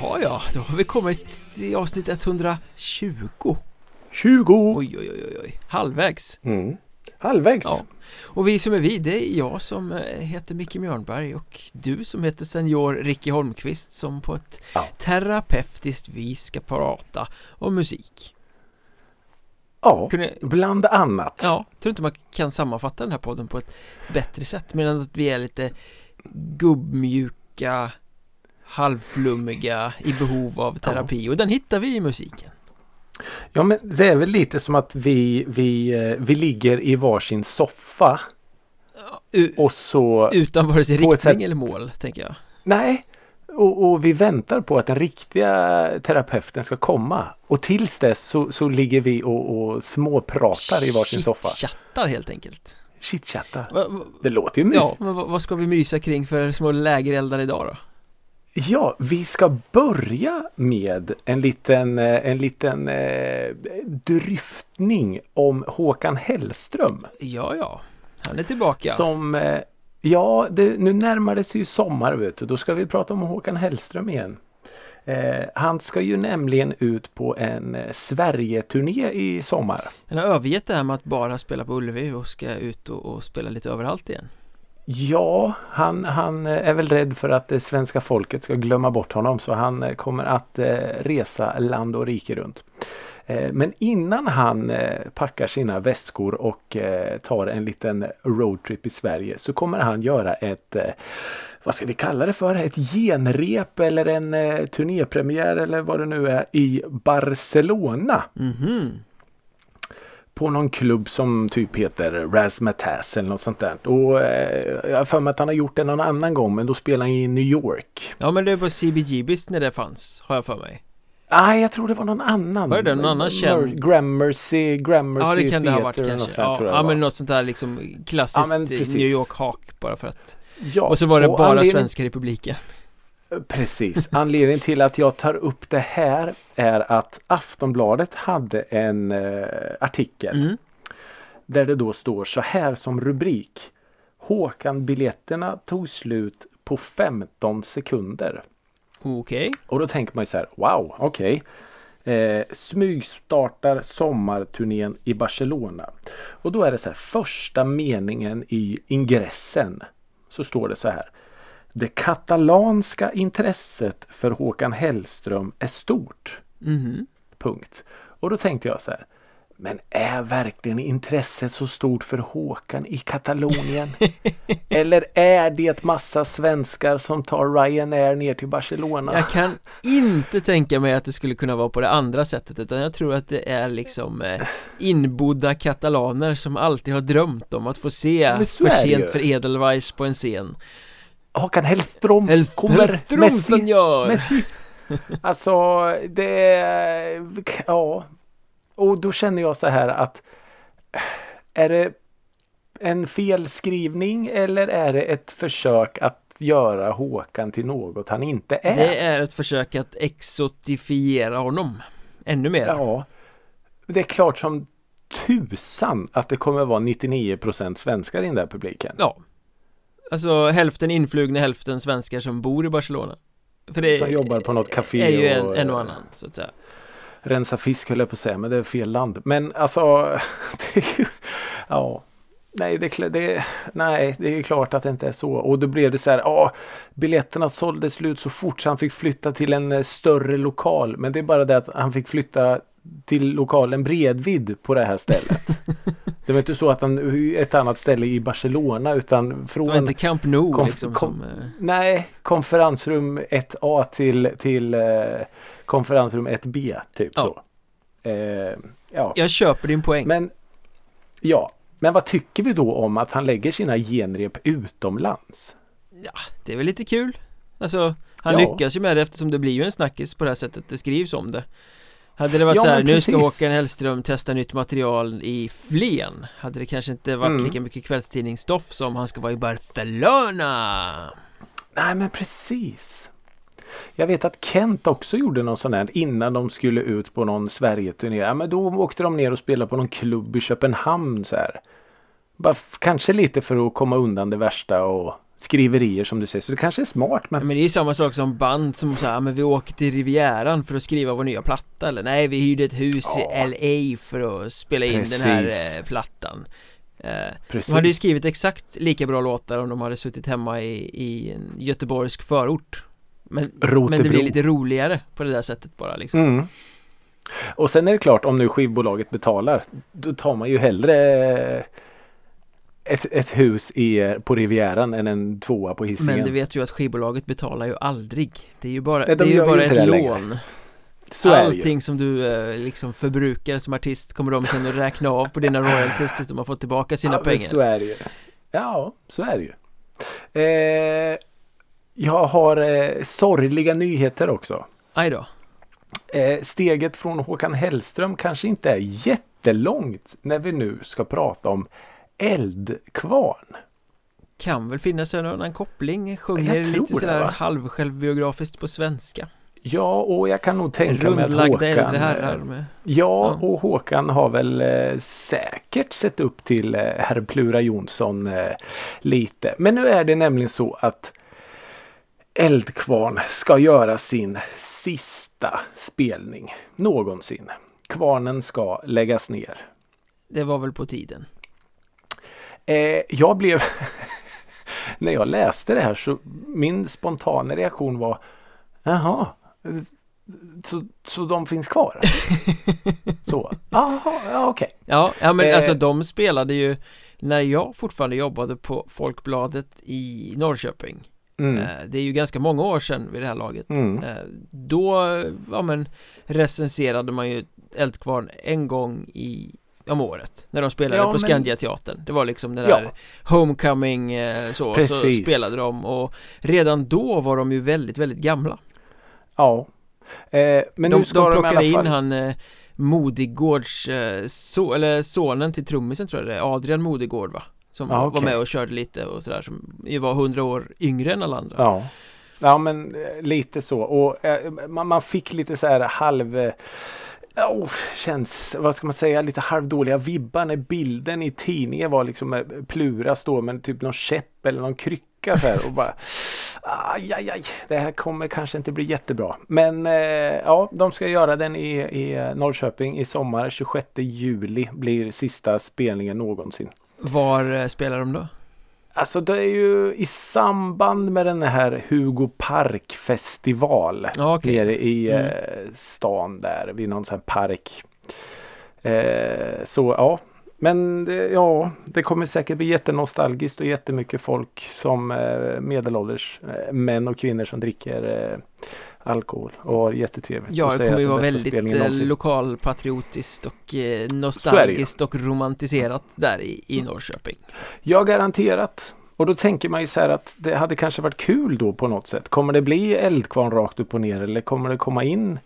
Jaha ja, då har vi kommit till avsnitt 120 20! Oj oj oj oj, halvvägs Mm. Halvvägs. Ja. Och vi som är vi, det är jag som eh, heter Micke Mjörnberg och du som heter senior Ricky Holmqvist som på ett Ja. terapeutiskt vis ska prata om musik Ja, Kunde, bland annat. Ja, tror inte man kan sammanfatta den här podden på ett bättre sätt medan att vi är lite gubbmjuka halvflummiga i behov av terapi och den hittar vi i musiken Ja, men det är väl lite som att vi, vi, eh, vi ligger i varsin soffa U- och så... Utan vare sig riktning sätt- eller mål, tänker jag Nej! Och, och vi väntar på att den riktiga terapeuten ska komma. Och tills dess så, så ligger vi och, och småpratar i varsin soffa. Chattar helt enkelt Chitchattar. Det låter ju mysigt. Ja, men vad, vad ska vi mysa kring för små lägereldar idag då? Ja, vi ska börja med en liten, eh, en liten eh, dryftning om Håkan Hellström. Ja, ja, han är tillbaka Som, eh, ja, det, nu närmar det sig ju sommar vet du. Då ska vi prata om Håkan Hellström igen. Eh, han ska ju nämligen ut på en eh, Sverige-turné i sommar. Han har övergett det här med att bara spela på Ullevi och ska ut och, och spela lite överallt igen Ja, han, han eh, är väl rädd för att det svenska folket ska glömma bort honom så han eh, kommer att resa land och rike runt. Men innan han packar sina väskor och tar en liten roadtrip i Sverige så kommer han göra ett vad ska vi kalla det för? Ett genrep eller en turnépremiär eller vad det nu är i Barcelona Mhm, på någon klubb som typ heter Razzmatazz eller något sånt där. Och, eh, jag har för mig att han har gjort det någon annan gång men då spelar han i New York. ja men det på CBGBs när det fanns, har jag för mig Nej, jag tror det var någon annan. Var det någon annan känd? Gramercy, Gramercy Ja det kan det ha varit kanske Ja, ja men var. något sånt där liksom klassiskt Ja. New York-hak bara för att ja, Och så var det bara anledning- svenskar i publiken Precis. Anledningen till att jag tar upp det här är att Aftonbladet hade en eh, artikel mm. där det då står så här som rubrik. Håkan-biljetterna tog slut på 15 sekunder. Okej Och då tänker man ju så här, wow, okej. Eh, smygstartar sommarturnén i Barcelona. Och då är det så här, första meningen i ingressen. Så står det så här. Det katalanska intresset för Håkan Hellström är stort. Mhm. Punkt. Och då tänkte jag så här. Men är verkligen intresset så stort för Håkan i Katalonien? Eller är det massa svenskar som tar Ryanair ner till Barcelona? Jag kan inte tänka mig att det skulle kunna vara på det andra sättet utan jag tror att det är liksom eh, inbodda katalaner som alltid har drömt om att få se för sent för Edelweiss på en scen Håkan Hellström kommer sitt- senor! med sitt- Alltså det är, ja. Och då känner jag så här att är det en felskrivning eller är det ett försök att göra Håkan till något han inte är? Det är ett försök att exotifiera honom Ännu mer Ja. Det är klart som tusan att det kommer vara 99% svenskar i den där publiken. Ja Alltså hälften influgna, hälften svenskar som bor i Barcelona För det Som jobbar på något café är ju en, och, en och eh, annan så att säga rensa fisk höll jag på att säga men det är fel land. Men alltså det är ju, ja. Nej det, det, nej, det är klart att det inte är så. Och då blev det så här, ja, biljetterna sålde slut så fort så han fick flytta till en eh, större lokal. Men det är bara det att han fick flytta till lokalen bredvid på det här stället. det var inte så att han ett annat ställe i Barcelona utan Det från var inte Camp Nou kom- liksom kom- som eh, Nej, konferensrum 1A till, till eh, konferensrum 1B. Typ Ja. så. Eh, ja. Jag köper din poäng Men ja, men vad tycker vi då om att han lägger sina genrep utomlands? Ja, det är väl lite kul Alltså, han Ja. lyckas ju med det eftersom det blir ju en snackis på det här sättet det skrivs om det Hade det varit Ja, så här, nu ska. Håkan Hellström testa nytt material i Flen Hade det kanske inte varit Mm. lika mycket kvällstidningsstoff som han ska vara i Barcelona Nej men precis. Jag vet att Kent också gjorde någon sån här innan de skulle ut på någon Sverige-turné. Ja, men då åkte de ner och spelade på någon klubb i Köpenhamn så här. Bara kanske lite för att komma undan det värsta och skriverier som du säger. Så det kanske är smart men... Men det är samma sak som band som säger men vi åker till Rivieran för att skriva vår nya platta eller nej vi hyrde ett hus ja. i LA för att spela in Precis. den här eh, plattan eh, De hade ju skrivit exakt lika bra låtar om de hade suttit hemma i, i en göteborgsk förort men, men det blir lite roligare på det där sättet bara liksom mm. Och sen är det klart om nu skivbolaget betalar Då tar man ju hellre ett, ett hus i, på Rivieran än en tvåa på Hisingen. Men du vet ju att skivbolaget betalar ju aldrig. Det är ju bara, Nej, de det är ju bara ett lån. Så Allting som du eh, liksom förbrukar som artist kommer de sen att räkna av på dina royalties tills de har fått tillbaka sina ja, pengar. Så är det ju. Ja, så är det ju. Eh, jag har eh, sorgliga nyheter också. Aj då. Eh, steget från Håkan Hellström kanske inte är jättelångt när vi nu ska prata om Eldkvarn. Kan väl finnas en annan koppling, sjunger lite sådär det, halvsjälvbiografiskt på svenska. Ja, och jag kan nog tänka mig att Håkan... äldre herrar med... Ja, ja, och Håkan har väl eh, säkert sett upp till eh, herr Plura Jonsson eh, lite. Men nu är det nämligen så att Eldkvarn ska göra sin sista spelning någonsin. Kvarnen ska läggas ner. Det var väl på tiden. Eh, jag blev när jag läste det här så min spontana reaktion var Jaha, så, så de finns kvar? så, jaha, ja okej. Okay. Ja, ja men eh, alltså de spelade ju när jag fortfarande jobbade på Folkbladet i Norrköping Mm. Eh, det är ju ganska många år sedan vid det här laget mm. Eh, då, ja men recenserade man ju Eldkvarn en gång i om året när de spelade ja, på Skandiateatern Det var liksom den där ja. Homecoming eh, så, Precis. så spelade de och redan då var de ju väldigt, väldigt gamla Ja eh, Men de, nu ska de plockade de in fall... han eh, Modigårds, eh, so, eller sonen till trummisen tror jag det är, Adrian Modigård va? Som ja, okay. var med och körde lite och sådär som ju var hundra år yngre än alla andra Ja Ja men eh, lite så och eh, man, man, fick lite så här halv Oh, känns, vad ska man säga, lite halvdåliga vibbar när bilden i tidningen var liksom eh, Plura står med typ någon käpp eller någon krycka så här och bara aj, aj, aj, det här kommer kanske inte bli jättebra. Men eh, ja, de ska göra den i, i eh, Norrköping i sommar. 26 juli blir sista spelningen någonsin. Var eh, spelar de då? Alltså det är ju i samband med den här Hugo Park festival okay. nere i mm. eh, stan där vid någon sån här park. Eh, så ja, men det, ja, det kommer säkert bli jättenostalgiskt och jättemycket folk som eh, medelålders eh, män och kvinnor som dricker eh, alkohol och jättetrevligt. Ja, det kommer ju vara väldigt eh, lokalpatriotiskt och eh, nostalgiskt och romantiserat där i, i Norrköping. Ja, garanterat. Och då tänker man ju så här att det hade kanske varit kul då på något sätt. Kommer det bli Eldkvarn rakt upp och ner eller kommer det komma in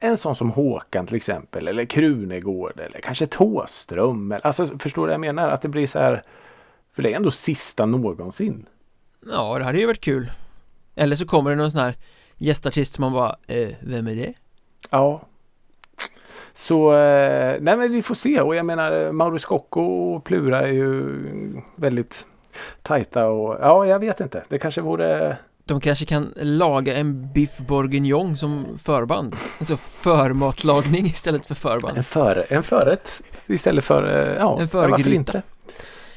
en sån som Håkan till exempel eller Krunegård eller kanske Tåström. Alltså förstår du vad jag menar? Att det blir så här. För det är ändå sista någonsin. Ja, det hade ju varit kul. Eller så kommer det någon sån här gästartist som man bara, eh, vem är det? Ja. Så, eh, nej men vi får se och jag menar Mauro Scocco och Plura är ju väldigt tajta och ja, jag vet inte. Det kanske vore de kanske kan laga en biff bourguignon som förband Alltså förmatlagning istället för förband En, för, en förrätt istället för, eh, ja, en förgryta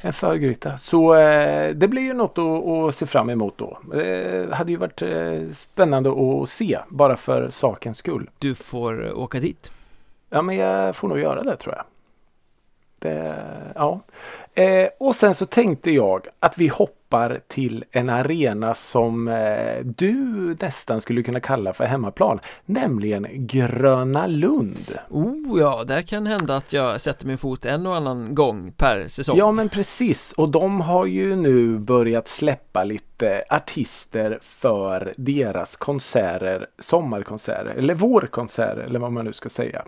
En förgryta Så eh, det blir ju något att, att, se fram emot då. Det hade ju varit eh, spännande att se bara för sakens skull. Du får eh, åka dit. Ja men jag får nog göra det tror jag. Det, ja. Eh, och sen så tänkte jag att vi hoppar till en arena som eh, du nästan skulle kunna kalla för hemmaplan. Nämligen Gröna Lund. Oh ja, där kan hända att jag sätter min fot en och annan gång per säsong. Ja men precis och de har ju nu börjat släppa lite artister för deras konserter, sommarkonserter eller vårkonserter eller vad man nu ska säga.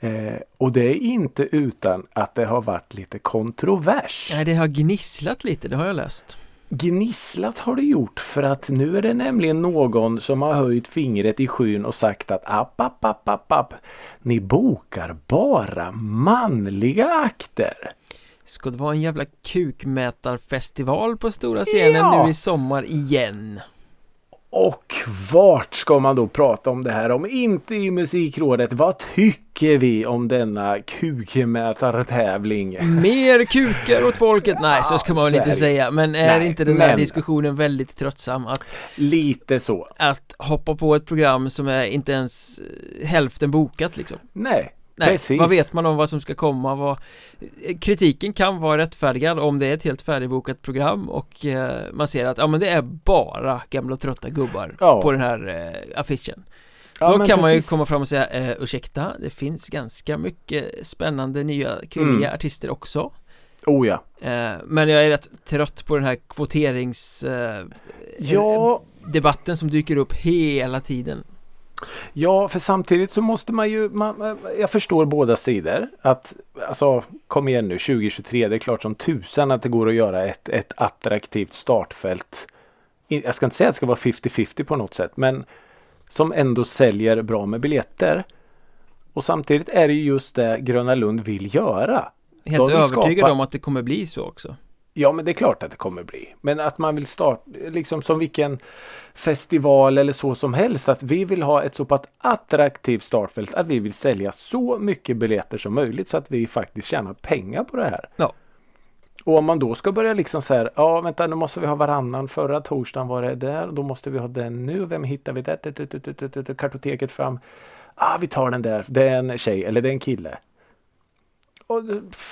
Eh, och det är inte utan att det har varit lite kontrovers. Nej, det har gnisslat lite, det har jag läst. Gnisslat har det gjort för att nu är det nämligen någon som har höjt fingret i skyn och sagt att app, app, app, app, app. Ni bokar bara manliga akter. Ska det vara en jävla kukmätarfestival på stora scenen ja. nu i sommar igen? Och vart ska man då prata om det här om inte i musikrådet? Vad tycker vi om denna kukmätartävling? Mer kukar åt folket? Nej, så ska man väl inte säga. Men är Nej, inte den här diskussionen väldigt tröttsam? Att, lite så. Att hoppa på ett program som är inte ens hälften bokat liksom. Nej, Nej, Precis. vad vet man om vad som ska komma? Vad... Kritiken kan vara rättfärdigad om det är ett helt färdigbokat program och eh, man ser att ja men det är bara gamla trötta gubbar ja. på den här eh, affischen ja, Då kan precis. man ju komma fram och säga eh, ursäkta, det finns ganska mycket spännande nya kvinnliga mm. artister också Oh ja eh, Men jag är rätt trött på den här kvoterings eh, ja. debatten som dyker upp hela tiden Ja, för samtidigt så måste man ju, man, jag förstår båda sidor. Att, alltså, kom igen nu, 2023, det är klart som tusan att det går att göra ett, ett attraktivt startfält. Jag ska inte säga att det ska vara 50-50 på något sätt, men som ändå säljer bra med biljetter. Och samtidigt är det just det Gröna Lund vill göra. Helt övertygad skapa... om att det kommer bli så också. Ja men det är klart att det kommer bli. Men att man vill starta, liksom som vilken festival eller så som helst. Att vi vill ha ett så pass attraktivt startfält att vi vill sälja så mycket biljetter som möjligt så att vi faktiskt tjänar pengar på det här. Ja. Och om man då ska börja liksom så här, ja vänta nu måste vi ha varannan. Förra torsdagen var det där, då måste vi ha den nu. Vem hittar vi det? Kartoteket fram. Ah, vi tar den där, det är en tjej eller det är en kille. Och,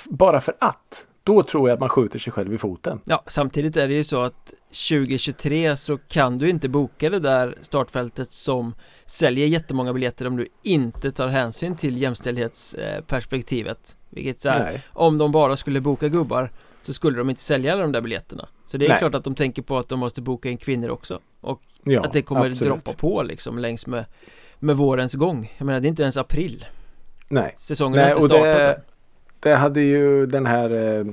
bara för att. Då tror jag att man skjuter sig själv i foten. Ja, samtidigt är det ju så att 2023 så kan du inte boka det där startfältet som säljer jättemånga biljetter om du inte tar hänsyn till jämställdhetsperspektivet. Vilket så här, om de bara skulle boka gubbar så skulle de inte sälja alla de där biljetterna. Så det är Nej. klart att de tänker på att de måste boka in kvinnor också. Och ja, att det kommer absolut. droppa på liksom längs med, med vårens gång. Jag menar det är inte ens april. Nej. Säsongen Nej, har inte startat det, det hade ju den här eh,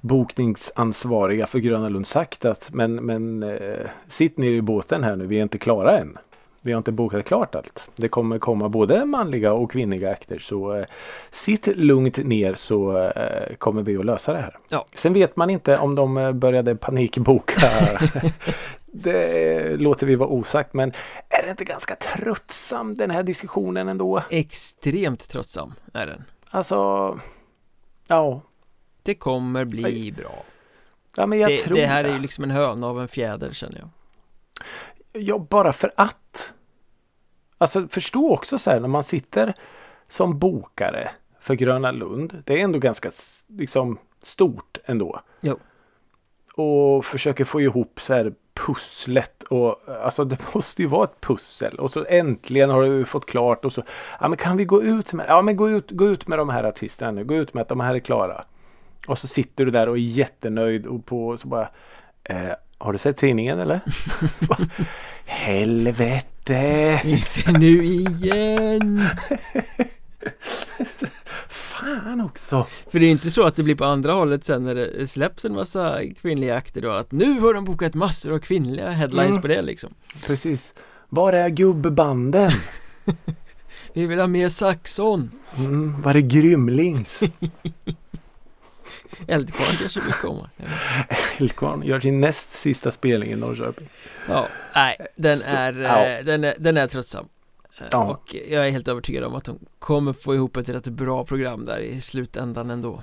bokningsansvariga för Gröna Lund sagt att men, men eh, sitt ner i båten här nu, vi är inte klara än. Vi har inte bokat klart allt. Det kommer komma både manliga och kvinnliga akter så eh, sitt lugnt ner så eh, kommer vi att lösa det här. Ja. Sen vet man inte om de eh, började panikboka. det låter vi vara osagt men är det inte ganska tröttsam den här diskussionen ändå? Extremt tröttsam är den. Alltså Ja. Det kommer bli bra. Ja, men jag det, tror det här är ju liksom en höna av en fjäder känner jag. Ja, bara för att. Alltså förstå också så här när man sitter som bokare för Gröna Lund. Det är ändå ganska liksom stort ändå. Jo. Och försöker få ihop så här pusslet och alltså det måste ju vara ett pussel och så äntligen har du fått klart och så ja men kan vi gå ut med ja men gå ut, gå ut med de här artisterna nu gå ut med att de här är klara och så sitter du där och är jättenöjd och på så bara eh, har du sett tidningen eller? Helvete! Inte nu igen! Fan också! För det är inte så att det blir på andra hållet sen när det släpps en massa kvinnliga akter då att nu har de bokat massor av kvinnliga headlines mm. på det liksom Precis Var är gubbbanden? Vi vill ha mer Saxon mm, Var är Grymlings? Eldkvarn kanske vill komma Eldkvarn gör sin näst sista spelning i Norrköping Ja, nej den är, Så, ja. den är, den är tröttsam Ja. Och jag är helt övertygad om att de kommer få ihop ett rätt bra program där i slutändan ändå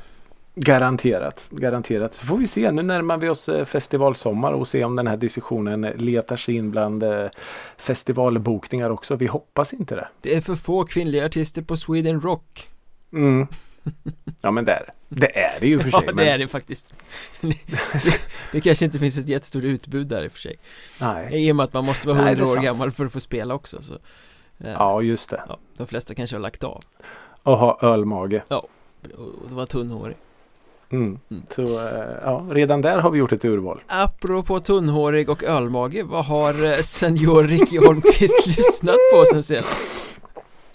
Garanterat, garanterat. Så får vi se, nu närmar vi oss eh, festivalsommar och se om den här diskussionen letar sig in bland eh, festivalbokningar också. Vi hoppas inte det. Det är för få kvinnliga artister på Sweden Rock. Mm. Ja men det är det. är det ju för sig. Ja det är det faktiskt. det, det kanske inte finns ett jättestort utbud där i och för sig. Nej. I och med att man måste vara hundra år gammal för att få spela också. Så. Ja, just det. Ja, de flesta kanske har lagt av. Och ha ölmage. Ja, och det var tunnhårig. Mm. Mm. Så eh, ja, redan där har vi gjort ett urval. Apropå tunnhårig och ölmage, vad har eh, senior Ricky Holmqvist lyssnat på sen senast?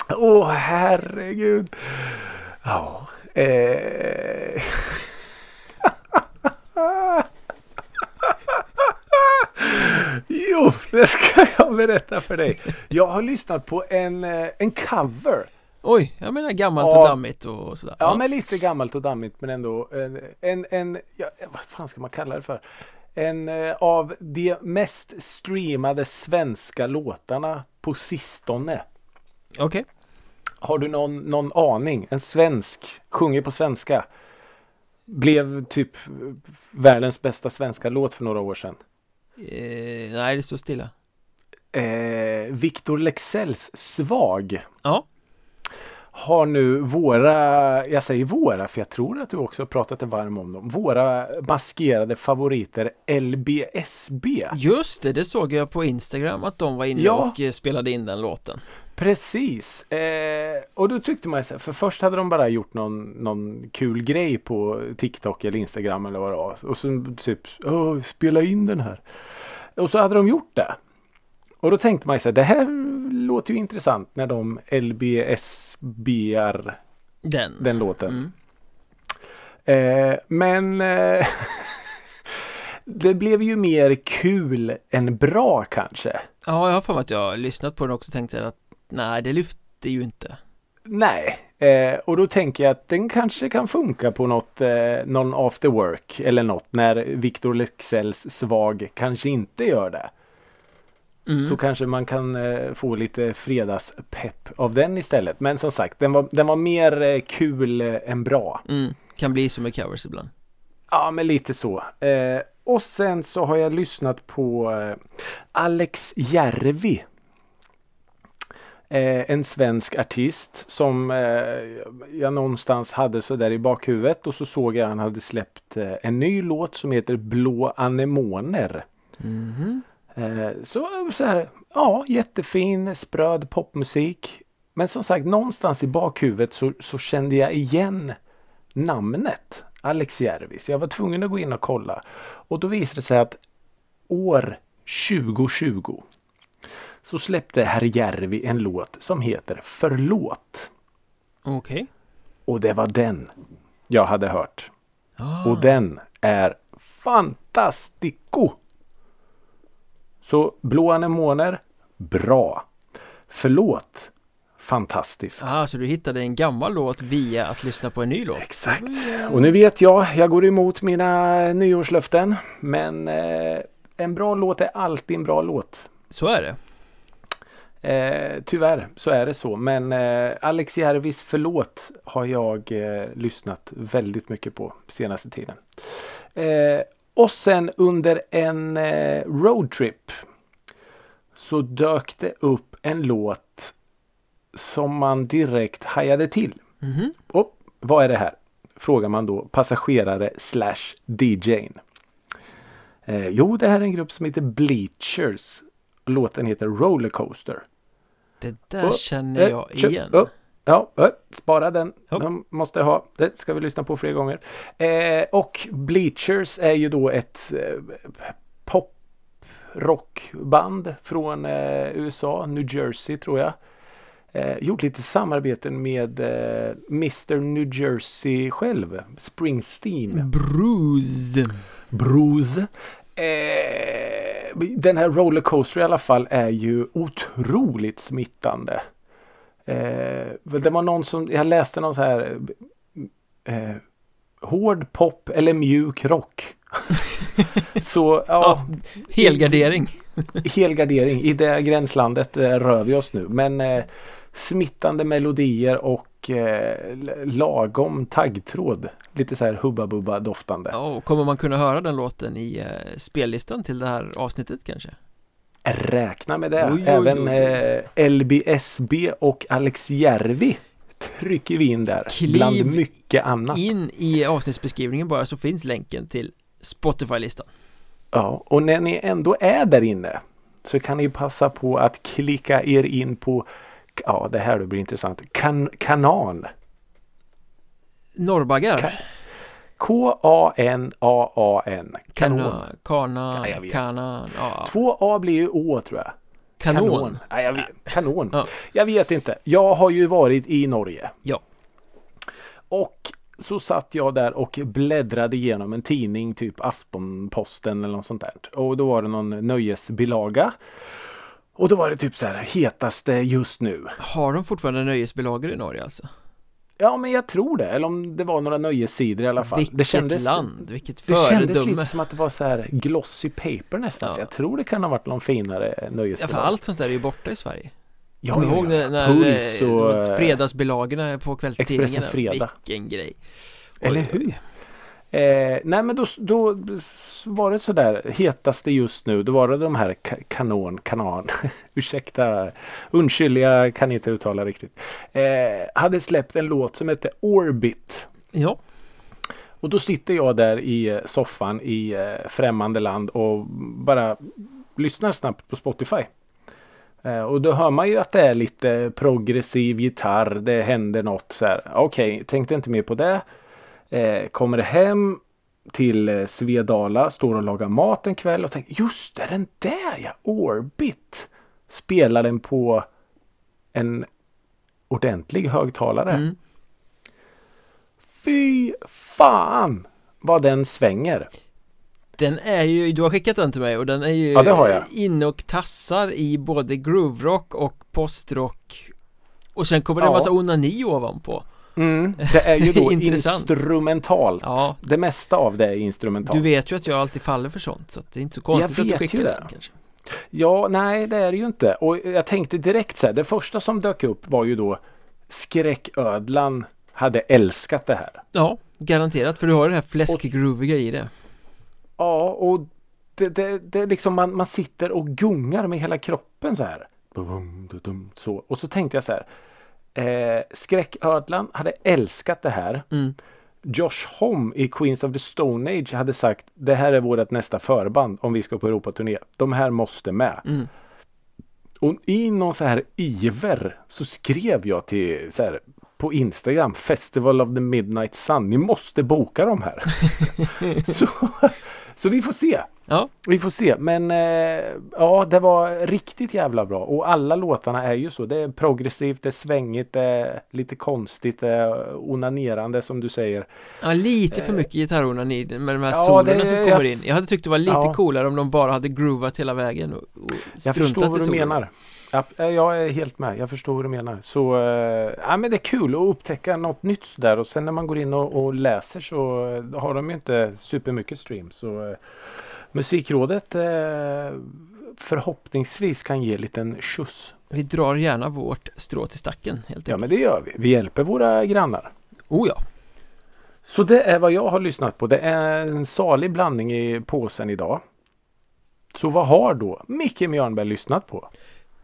Åh oh, herregud. Ja. Eh... Jo, det ska jag berätta för dig. Jag har lyssnat på en, eh, en cover Oj, jag menar gammalt och dammigt och sådär. Ja, men lite gammalt och dammigt men ändå en, en, en ja, vad fan ska man kalla det för? En eh, av de mest streamade svenska låtarna på sistone. Okej. Okay. Har du någon, någon aning? En svensk, sjunger på svenska. Blev typ världens bästa svenska låt för några år sedan. Eh, nej, det står stilla. Eh, Victor Lexells Svag. Ja har nu våra, jag säger våra för jag tror att du också pratat dig varm om dem, våra maskerade favoriter LBSB. Just det, det såg jag på Instagram att de var inne ja. och eh, spelade in den låten. Precis, eh, och då tyckte man så för först hade de bara gjort någon, någon kul grej på TikTok eller Instagram eller vad det var. Och så typ, Åh, spela in den här. Och så hade de gjort det. Och då tänkte man sig det här låter ju intressant när de LBSBR den, den låten. Mm. Eh, men eh, det blev ju mer kul än bra kanske. Ja, jag har för mig att jag har lyssnat på den också och tänkt att nej, det lyfter ju inte. Nej, eh, och då tänker jag att den kanske kan funka på något, eh, någon after work eller något när Victor Lexells svag kanske inte gör det. Mm. Så kanske man kan eh, få lite fredagspepp av den istället. Men som sagt, den var, den var mer eh, kul eh, än bra. Mm. Kan bli som med covers ibland. Ja, men lite så. Eh, och sen så har jag lyssnat på eh, Alex Järvi. Eh, en svensk artist som jag någonstans hade så där i bakhuvudet och så såg jag att han hade släppt en ny låt som heter Blå anemoner. Mm. Eh, så, så här, ja jättefin spröd popmusik. Men som sagt någonstans i bakhuvudet så, så kände jag igen namnet Alex Järvis. Jag var tvungen att gå in och kolla. Och då visade det sig att år 2020 så släppte herr Järvi en låt som heter Förlåt. Okej. Okay. Och det var den jag hade hört. Ah. Och den är fantastico! Så blå anemoner, bra. Förlåt, fantastiskt. Ah, så du hittade en gammal låt via att lyssna på en ny låt? Exakt. Och nu vet jag, jag går emot mina nyårslöften. Men eh, en bra låt är alltid en bra låt. Så är det. Eh, tyvärr så är det så. Men eh, Alex Järvis Förlåt har jag eh, lyssnat väldigt mycket på senaste tiden. Eh, och sen under en eh, roadtrip så dök det upp en låt som man direkt hajade till. Mm -hmm. Och vad är det här? Frågar man då passagerare slash DJn. Eh, jo, det här är en grupp som heter Bleachers. Låten heter Rollercoaster. Det där och, känner jag eh, igen. Och, Ja, spara den. Oh. Den måste ha. Det ska vi lyssna på fler gånger. Eh, och Bleachers är ju då ett eh, poprockband från eh, USA, New Jersey tror jag. Eh, gjort lite samarbeten med eh, Mr New Jersey själv, Springsteen. Bruce. Bruce. Eh, den här Rollercoaster i alla fall är ju otroligt smittande. Eh, det var någon som, jag läste någon så här eh, hård pop eller mjuk rock. så ja, helgardering. helgardering. I det gränslandet eh, rör vi oss nu. Men eh, smittande melodier och eh, lagom taggtråd. Lite så här Hubba Bubba doftande. Ja, kommer man kunna höra den låten i eh, spellistan till det här avsnittet kanske? Räkna med det. Oj, oj, Även eh, LBSB och Alex Järvi trycker vi in där. Kliv bland mycket annat. in i avsnittsbeskrivningen bara så finns länken till Spotify-listan. Ja, och när ni ändå är där inne så kan ni passa på att klicka er in på Ja, det här blir intressant. Kan kanan. Norrbaggar. Ka K-A-N-A-A-N. Kanon. Kana, ja, kanan. Ja. Två A blir ju Å tror jag. Kanon. Kanon. Nej, jag vet, kanon. Ja. Jag vet inte. Jag har ju varit i Norge. Ja. Och så satt jag där och bläddrade igenom en tidning, typ Aftonposten eller något sånt där. Och då var det någon nöjesbilaga. Och då var det typ så här hetaste just nu. Har de fortfarande nöjesbilagor i Norge alltså? Ja men jag tror det. Eller om det var några nöjessidor i alla fall. Vilket det kändes, land, vilket Det föredöme. kändes lite som att det var så här glossy paper nästan. Ja. Så jag tror det kan ha varit någon finare Ja nöjesbilaga. för allt sånt där är ju borta i Sverige. Ja, ja, ihåg ja. när, Puls och... eh, fredagsbilagorna på kvällstidningarna? Expressen Fredag. Vilken grej. Eller Oj, hur? Eh, nej men då, då var det sådär hetaste just nu. Då var det de här ka- kanon, kanan. Ursäkta, undskyld kan inte uttala riktigt. Eh, hade släppt en låt som hette Orbit. Ja, Och då sitter jag där i eh, soffan i eh, främmande land och bara lyssnar snabbt på Spotify. Eh, och då hör man ju att det är lite progressiv gitarr. Det händer något så här. Okej, tänkte inte mer på det. Eh, kommer hem till eh, Svedala, står och lagar mat en kväll och tänker just det, den där ja, Orbit. Spelar den på en ordentlig högtalare. mm. Fy fan vad den svänger. Den är ju, du har skickat den till mig och den är ju Ja, inne och tassar i både grooverock och postrock Och sen kommer det en massa onani ovanpå Mm, det är ju då instrumentalt. Ja. Det mesta av det är instrumentalt. Du vet ju att jag alltid faller för sånt så att det är inte så konstigt Jag att du vet skickar ju det. den kanske Ja, nej det är det ju inte. Och jag tänkte direkt så här. Det första som dök upp var ju då Skräcködlan hade älskat det här. Ja, garanterat för du har det här fläskgrooviga i det Ja, och det, det, det liksom man, man sitter och gungar med hela kroppen så här. Så. Och så tänkte jag så här. Eh, Skräcködlan hade älskat det här. mm. Josh Homme i Queens of the Stone Age hade sagt det här är vårt nästa förband om vi ska på Europaturné. De här måste med. Mm. Och i någon så här iver så skrev jag till så här, på Instagram Festival of the Midnight Sun. Ni måste boka de här. så, så vi får se. Ja, Vi får se. Men eh, ja, det var riktigt jävla bra. Och alla låtarna är ju så. Det är progressivt, det är svängigt, det är lite konstigt, det är onanerande som du säger. ja lite för mycket gitarronani med de här ja, solorna som jag- kommer in Jag hade tyckt det var lite Ja. coolare om de bara hade groovat hela vägen och, och Jag struntat förstår i vad du menar. Ja, eh, jag är helt med. Jag förstår vad du menar. Så eh, ja, men det är kul att upptäcka något nytt där och sen när man går in och, och läser så eh, har de ju inte supermycket streams. Så Musikrådet förhoppningsvis kan ge en liten skjuts. Vi drar gärna vårt strå till stacken helt Ja enkelt men det gör vi. Vi hjälper våra grannar. Oh ja, Så det är vad jag har lyssnat på. Det är en salig blandning i påsen idag. Så vad har då Micke Mjörnberg lyssnat på?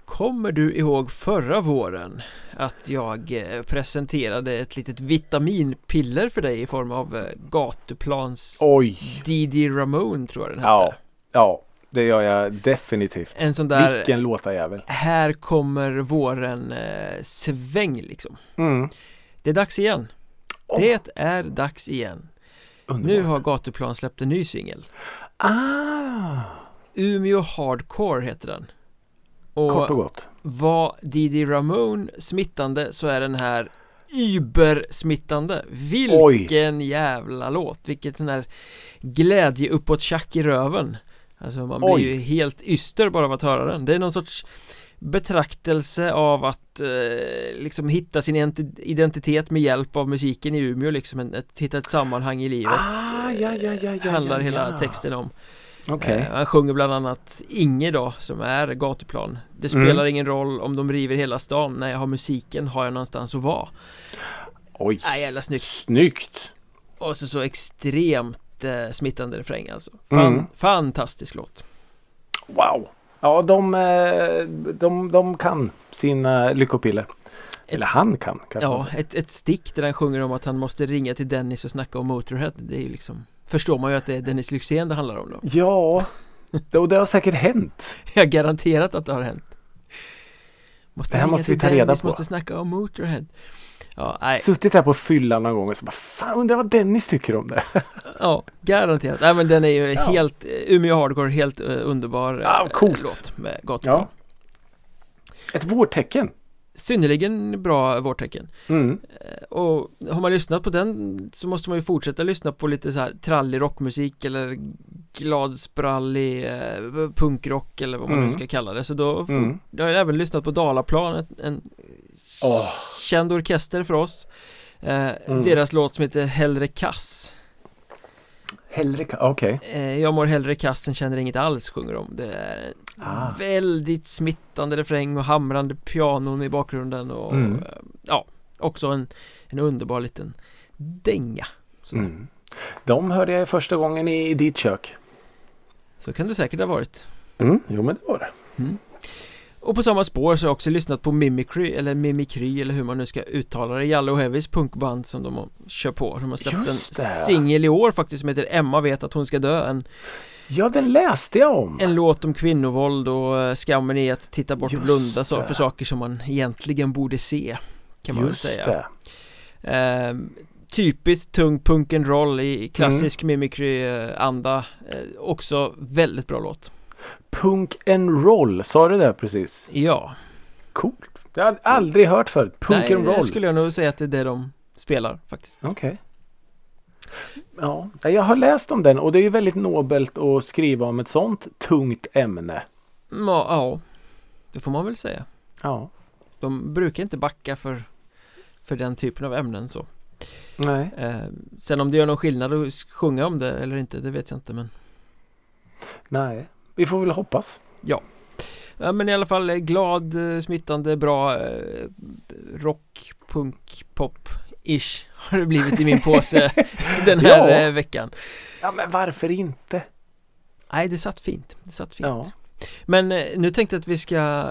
Kommer du ihåg förra våren att jag eh, presenterade ett litet vitaminpiller för dig i form av eh, gatuplans Oj! Didi Ramone tror jag den hette Ja, ja, det gör jag definitivt. En sån där Vilken låtarjävel. Här kommer våren eh, sväng liksom Mm. Det är dags igen Åh. Det är dags igen Underbart. Nu har Gatuplan släppt en ny singel Ah! Umeå Hardcore heter den Kort och Och gott. var Didi Ramone smittande så är den här Uber-smittande. Vilken jävla låt. Vilket sån här glädje uppåt tjack i röven. Alltså man blir Oj. ju helt yster bara av att höra den. Det är någon sorts betraktelse av att eh, liksom hitta sin ident- identitet med hjälp av musiken i Umeå liksom en, ett, hitta ett sammanhang i livet. Ah, ja, ja, ja, ja, handlar hela texten om Okej. Eh, Han sjunger bland annat Inge då som är gatuplan Det spelar Mm. ingen roll om de river hela stan När jag har musiken har jag någonstans att vara Oj. Nej jävla snyggt Snyggt. Och så så extremt eh, smittande refräng alltså Fan, Mm. Fantastisk låt Wow. Ja, de, eh, de, de kan sina lyckopiller. ett, Eller han kan. kanske Ja, ett, ett stick där han sjunger om att han måste ringa till Dennis och snacka om Motorhead Det är ju liksom Förstår man ju att det är Dennis Lyxzén det handlar om då Ja, det, och det har säkert hänt. Jag har garanterat att det har hänt Måste Det här måste vi ta reda Dennis, på. måste snacka om Motorhead Ja, nej, Suttit där på fyllan någon gång och så bara Fan undrar vad Dennis tycker om det. ja, garanterat Nej men den är ju Ja. helt, eh, Umeå Hardcore, helt uh, underbar eh, Ja, coolt. låt med gatuplan Ja. Ett vårtecken. Synnerligen bra vårtecken Mm. Eh, Och har man lyssnat på den så måste man ju fortsätta lyssna på lite så här trallig rockmusik eller gladsprallig eh, punkrock eller vad man Mm. nu ska kalla det så då Mm. Jag har även lyssnat på Dalaplan, en, Åh. känd orkester för oss eh, Mm. Deras låt som heter Hellre kass Hellre Okej. eh, Jag mår hellre kass än känner inget alls sjunger de Det är Ah. väldigt smittande refräng och hamrande pianon i bakgrunden och Mm. eh, ja, också en, en underbar liten dänga Mm. De hörde jag första gången i, ditt kök. så kan det säkert ha varit Mm. Jo men det var det. Och på samma spår så har jag också lyssnat på Mimicry eller Mimikry eller hur man nu ska uttala det Jalle och Heavys punkband som de har, kör på De har släppt en singel i år faktiskt som heter Emma vet att hon ska dö En, Ja den läste jag om. en låt om kvinnovåld och eh, skammen i att titta bort och Just blunda så, för saker som man egentligen borde se Kan man Just väl säga det. Ehm, Typiskt tung punk and roll i Mm. klassisk mimikry-anda eh, Också väldigt bra låt Punk and roll, sa du det precis? Ja, Coolt. Det har jag aldrig hört förut. Punk nej and det roll. skulle jag nog säga att det är det de spelar faktiskt Okej. Ja, jag har läst om den och det är ju väldigt nobelt att skriva om ett sånt tungt ämne. Ja, ja det får man väl säga Ja. De brukar inte backa för För den typen av ämnen så Nej. eh, Sen om det gör någon skillnad att sjunga om det eller inte det vet jag inte men Nej. Vi får väl hoppas. Ja men i alla fall eh, glad, eh, smittande, bra eh, Rock, punk, pop Ish har det blivit i min påse den här Ja. veckan Ja men varför inte? Nej det satt fint, det satt fint Ja. Men nu tänkte jag att vi ska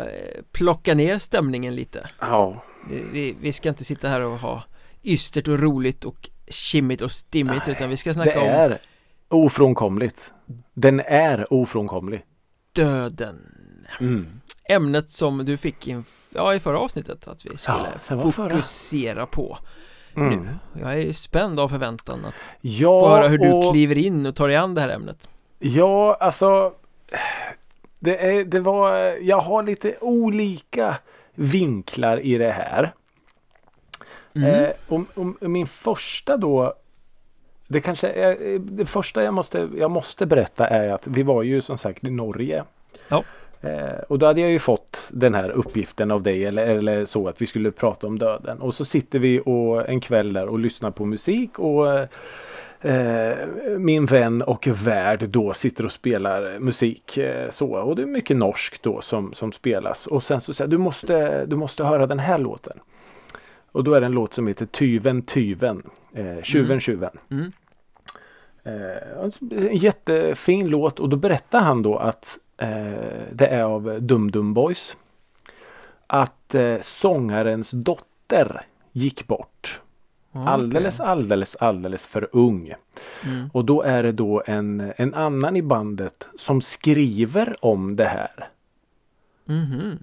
plocka ner stämningen lite Ja. Vi- Vi, ska inte sitta här och ha ystert och roligt och kimmigt och stimmigt Nej, utan vi ska snacka om ofrånkomligt. Den är ofrånkomlig. döden Mm. Ämnet som du fick in, ja, i förra avsnittet att vi skulle Ja, fokusera på Mm. nu Jag är spänd av förväntan att Ja, få höra hur du och- kliver in och tar dig an det här ämnet Ja, alltså. Det, är, det var, jag har lite olika vinklar i det här. mm. Eh, om, om, min första då. Det kanske är, det första jag måste, jag måste berätta är att vi var ju som sagt i Norge. Ja. Eh, och då hade jag ju fått den här uppgiften av dig eller, eller så att vi skulle prata om döden. Och så sitter vi och, en kväll där och lyssnar på musik och eh, min vän och värd då sitter och spelar musik eh, så. Och det är mycket norskt då som, som spelas. Och sen så säger jag, du måste, du måste höra den här låten. Och då är det en låt som heter Tyven Tyven. Eh, tjuven Mm. Tjuven. Mm. Eh, alltså, en jättefin låt och då berättar han då att eh, det är av Dum Dum Boys. Att eh, sångarens dotter gick bort. Okej. Alldeles, alldeles, alldeles för ung. mm. Och då är det då en, en annan i bandet som skriver om det här. Mhm.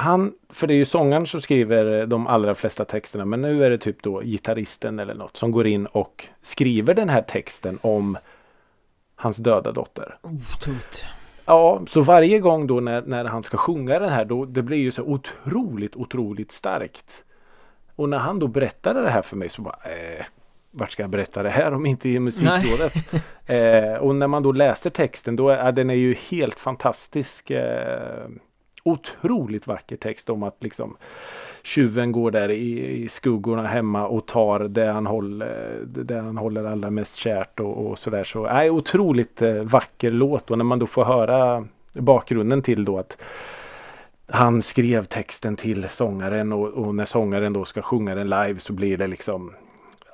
Han, för det är ju sångaren som skriver de allra flesta texterna men nu är det typ då gitarristen eller något som går in och skriver den här texten om hans döda dotter. Otroligt Ja, så varje gång då när, när han ska sjunga den här då det blir ju så otroligt, otroligt starkt. Och när han då berättade det här för mig så bara eh, vart ska jag berätta det här om inte i musikrådet? eh, och när man då läser texten då är den är ju helt fantastisk. Eh, otroligt vacker text om att liksom tjuven går där i, i skuggorna hemma och tar det han håller, det han håller allra mest kärt och, och sådär. Så, äh, otroligt eh, vacker låt och när man då får höra bakgrunden till då att han skrev texten till sångaren och, och när sångaren då ska sjunga den live så blir det liksom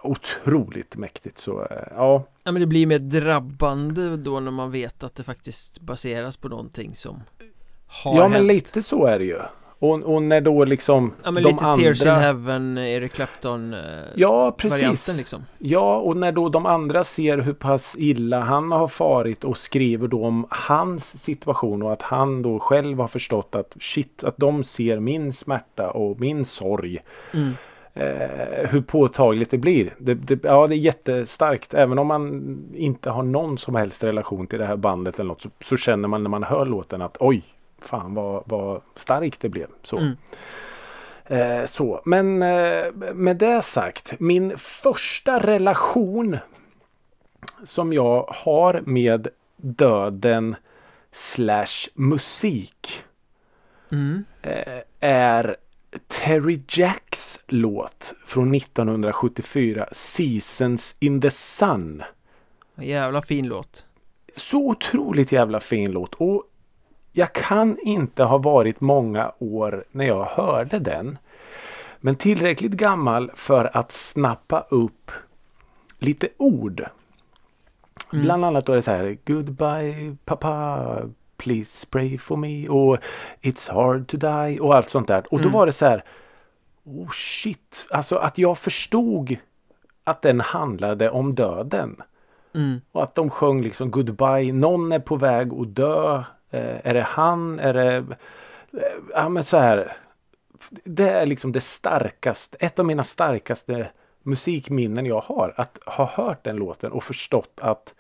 otroligt mäktigt. Så eh, ja, Ja men det blir mer drabbande då när man vet att det faktiskt baseras på någonting som har ja hänt men lite så är det ju. Och, och när då liksom Ja men de lite andra... Tears in Heaven, Eric Clapton eh, Ja precis. varianten liksom Ja, och när då de andra ser hur pass illa han har farit och skriver då om hans situation och att han då själv har förstått att shit, att de ser min smärta och min sorg. mm. Eh, hur påtagligt det blir. Det, det, ja, det är jättestarkt. Även om man inte har någon som helst relation till det här bandet eller något så, så känner man när man hör låten att oj, fan vad, vad starkt det blev. Så. Mm. Eh, så, men eh, med det sagt, min första relation som jag har med döden slash musik mm. eh, är Terry Jacks låt från 1974 Seasons in the Sun. Jävla fin låt. Så otroligt jävla fin låt och jag kan inte ha varit många år när jag hörde den. Men tillräckligt gammal för att snappa upp lite ord. Mm. Bland annat då är det så här Goodbye pappa Please pray for me och It's hard to die och allt sånt där. Och då mm. var det så här Oh shit, alltså att jag förstod att den handlade om döden. Mm. Och att de sjöng liksom goodbye, någon är på väg att dö. Eh, är det han? Är det... Eh, ja men så här. Det är liksom det starkaste, ett av mina starkaste musikminnen jag har. Att ha hört den låten och förstått att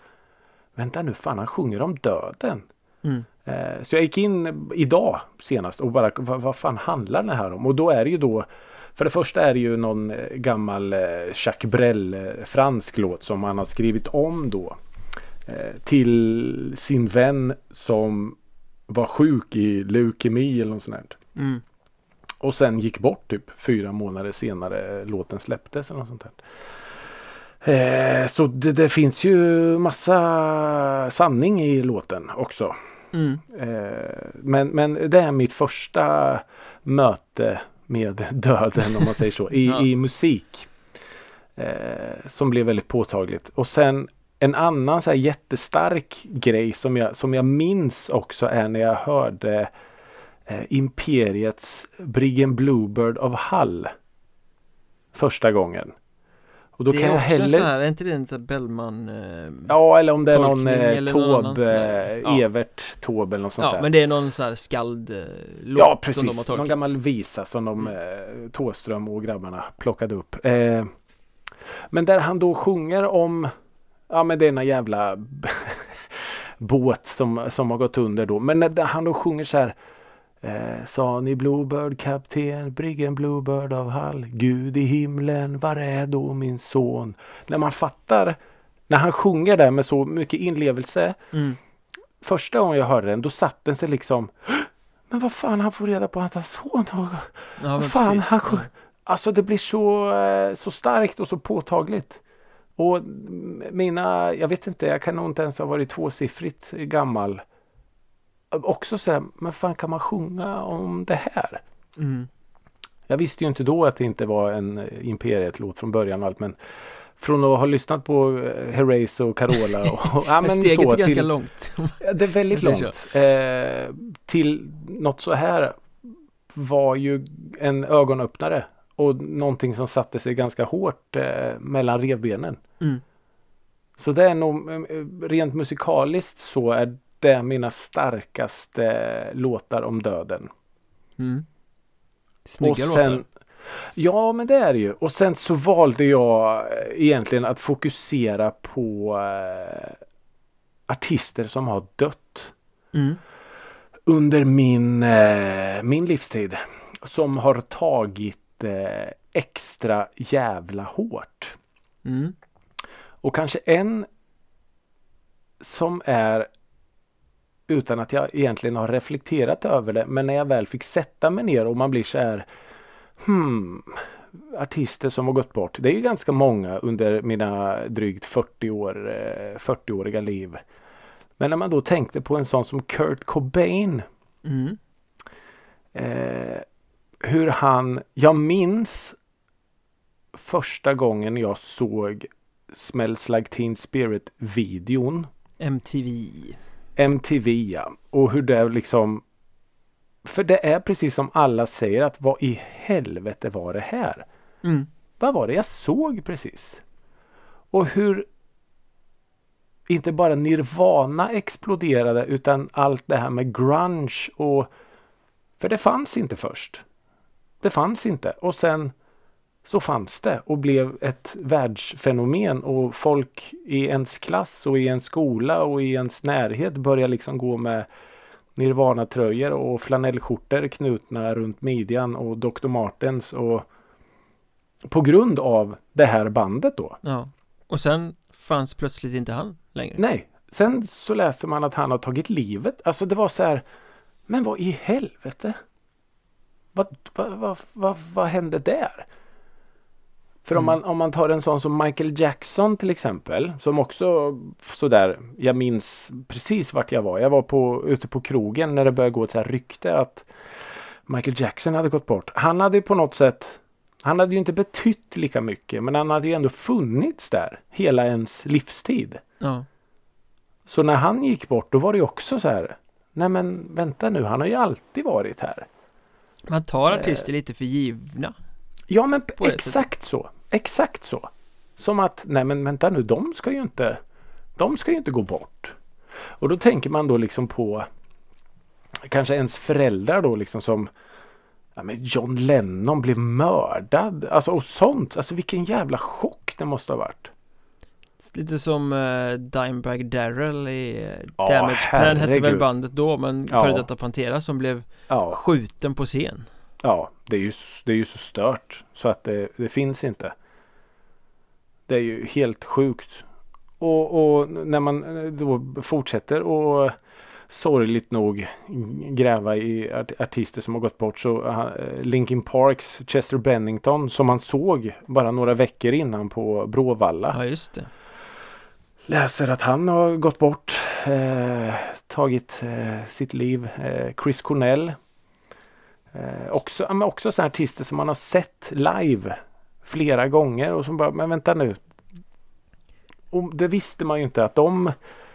Vänta nu fan han sjunger om döden. Mm. Eh, så jag gick in idag senast och bara vad, vad fan handlar det här om? Och då är det ju då för det första är det ju någon gammal Jacques Brel fransk låt som han har skrivit om då. Till sin vän som var sjuk i leukemi eller något sånt där. Mm. Och sen gick bort typ fyra månader senare låten släpptes eller något sånt där. Eh, så det, det, finns ju massa sanning i låten också. Mm. Eh, men, men det är mitt första möte med döden om man säger så i, ja. i musik. Eh, som blev väldigt påtagligt. Och sen en annan så här jättestark grej som jag, som jag minns också är när jag hörde eh, Imperiets Briggen Bluebird of Hull. Första gången. Och då det kan är jag också heller... så här, är inte det en sån Bellman eh, Ja eller om det är någon eh, Taube, eh, Evert Taube eller något sånt ja, där Ja men det är någon sån här skald eh, Ja precis, som de har tolkat. någon gammal visa som de mm. eh, Tåström och grabbarna plockade upp eh, Men där han då sjunger om Ja men det är en jävla båt som, som har gått under då. Men när han då sjunger så här eh, Sa ni Bluebird kapten, briggen Bluebird av Hall. Gud i himlen, var är då min son? När man fattar när han sjunger där med så mycket inlevelse. Mm. Första gången jag hörde den då satt den sig liksom Men vad fan han får reda på att hans son ja, vad fan, han. Alltså det blir så, eh, så starkt och så påtagligt. Och mina, jag vet inte, jag kan nog inte ens ha varit tvåsiffrigt gammal. Också sådär, men fan kan man sjunga om det här? Mm. Jag visste ju inte då att det inte var en Imperiet-låt från början och allt men från att ha lyssnat på eh, Herreys och Carola och, och ja, men Steget så, är ganska långt. det är väldigt långt. Eh, till något så här var ju en ögonöppnare och någonting som satte sig ganska hårt eh, mellan revbenen. Mm. Så det är nog eh, rent musikaliskt så är det mina starkaste låtar om döden. Mm. Snygga sen, låtar. Ja men det är det ju. Och sen så valde jag eh, egentligen att fokusera på äh, artister som har dött. Mm. Under min, äh, min livstid. Som har tagit eh, extra jävla hårt. Mm. Och kanske en som är utan att jag egentligen har reflekterat över det. Men när jag väl fick sätta mig ner och man blir så här Hmm, artister som har gått bort. Det är ju ganska många under mina drygt 40 år, 40-åriga eh, liv. Men när man då tänkte på en sån som Kurt Cobain. Mm. Eh, hur han, jag minns första gången jag såg Smells Like Teen Spirit videon. MTV. MTV ja. Och hur det liksom För det är precis som alla säger att vad i helvete var det här? Mm. Vad var det jag såg precis? Och hur inte bara Nirvana exploderade utan allt det här med grunge och för det fanns inte först. Det fanns inte och sen så fanns det och blev ett världsfenomen och folk i ens klass och i en skola och i ens närhet började liksom gå med Nirvana-tröjor och flanellskjortor knutna runt midjan och Dr. Martens och på grund av det här bandet då. Ja. Och sen fanns plötsligt inte han längre. Nej. Sen så läser man att han har tagit livet. Alltså det var så här. Men vad i helvete? Vad, vad, vad, vad, vad hände där? För mm. om, man, om man tar en sån som Michael Jackson till exempel. Som också sådär. Jag minns precis vart jag var. Jag var på, ute på krogen när det började gå ett så här rykte att Michael Jackson hade gått bort. Han hade ju på något sätt han hade ju inte betytt lika mycket men han hade ju ändå funnits där hela ens livstid. Ja. Så när han gick bort då var det ju också så här. Nej men vänta nu, han har ju alltid varit här. Man tar artister eh. lite för givna. Ja men exakt så. Exakt så. Som att, nej men vänta nu, de ska ju inte, de ska ju inte gå bort. Och då tänker man då liksom på kanske ens föräldrar då liksom som ja, men John Lennon blev mördad. Alltså och sånt. Alltså vilken jävla chock det måste ha varit. Lite som uh, Dimebag Darrell i uh, oh, Damage Plan hette väl bandet då men ja. före detta Pantera som blev ja. skjuten på scen. Ja, det är ju, det är ju så stört så att det, det finns inte. Det är ju helt sjukt. Och, och när man eh, då fortsätter och sorgligt nog gräva i artister som har gått bort så uh, Linkin Parks Chester Bennington som man såg bara några veckor innan på Bråvalla. Ja just det. Läser att han har gått bort. Eh, tagit eh, sitt liv. Eh, Chris Cornell. Eh, också, men också så artister som man har sett live flera gånger och som bara, men vänta nu. Och det visste man ju inte att de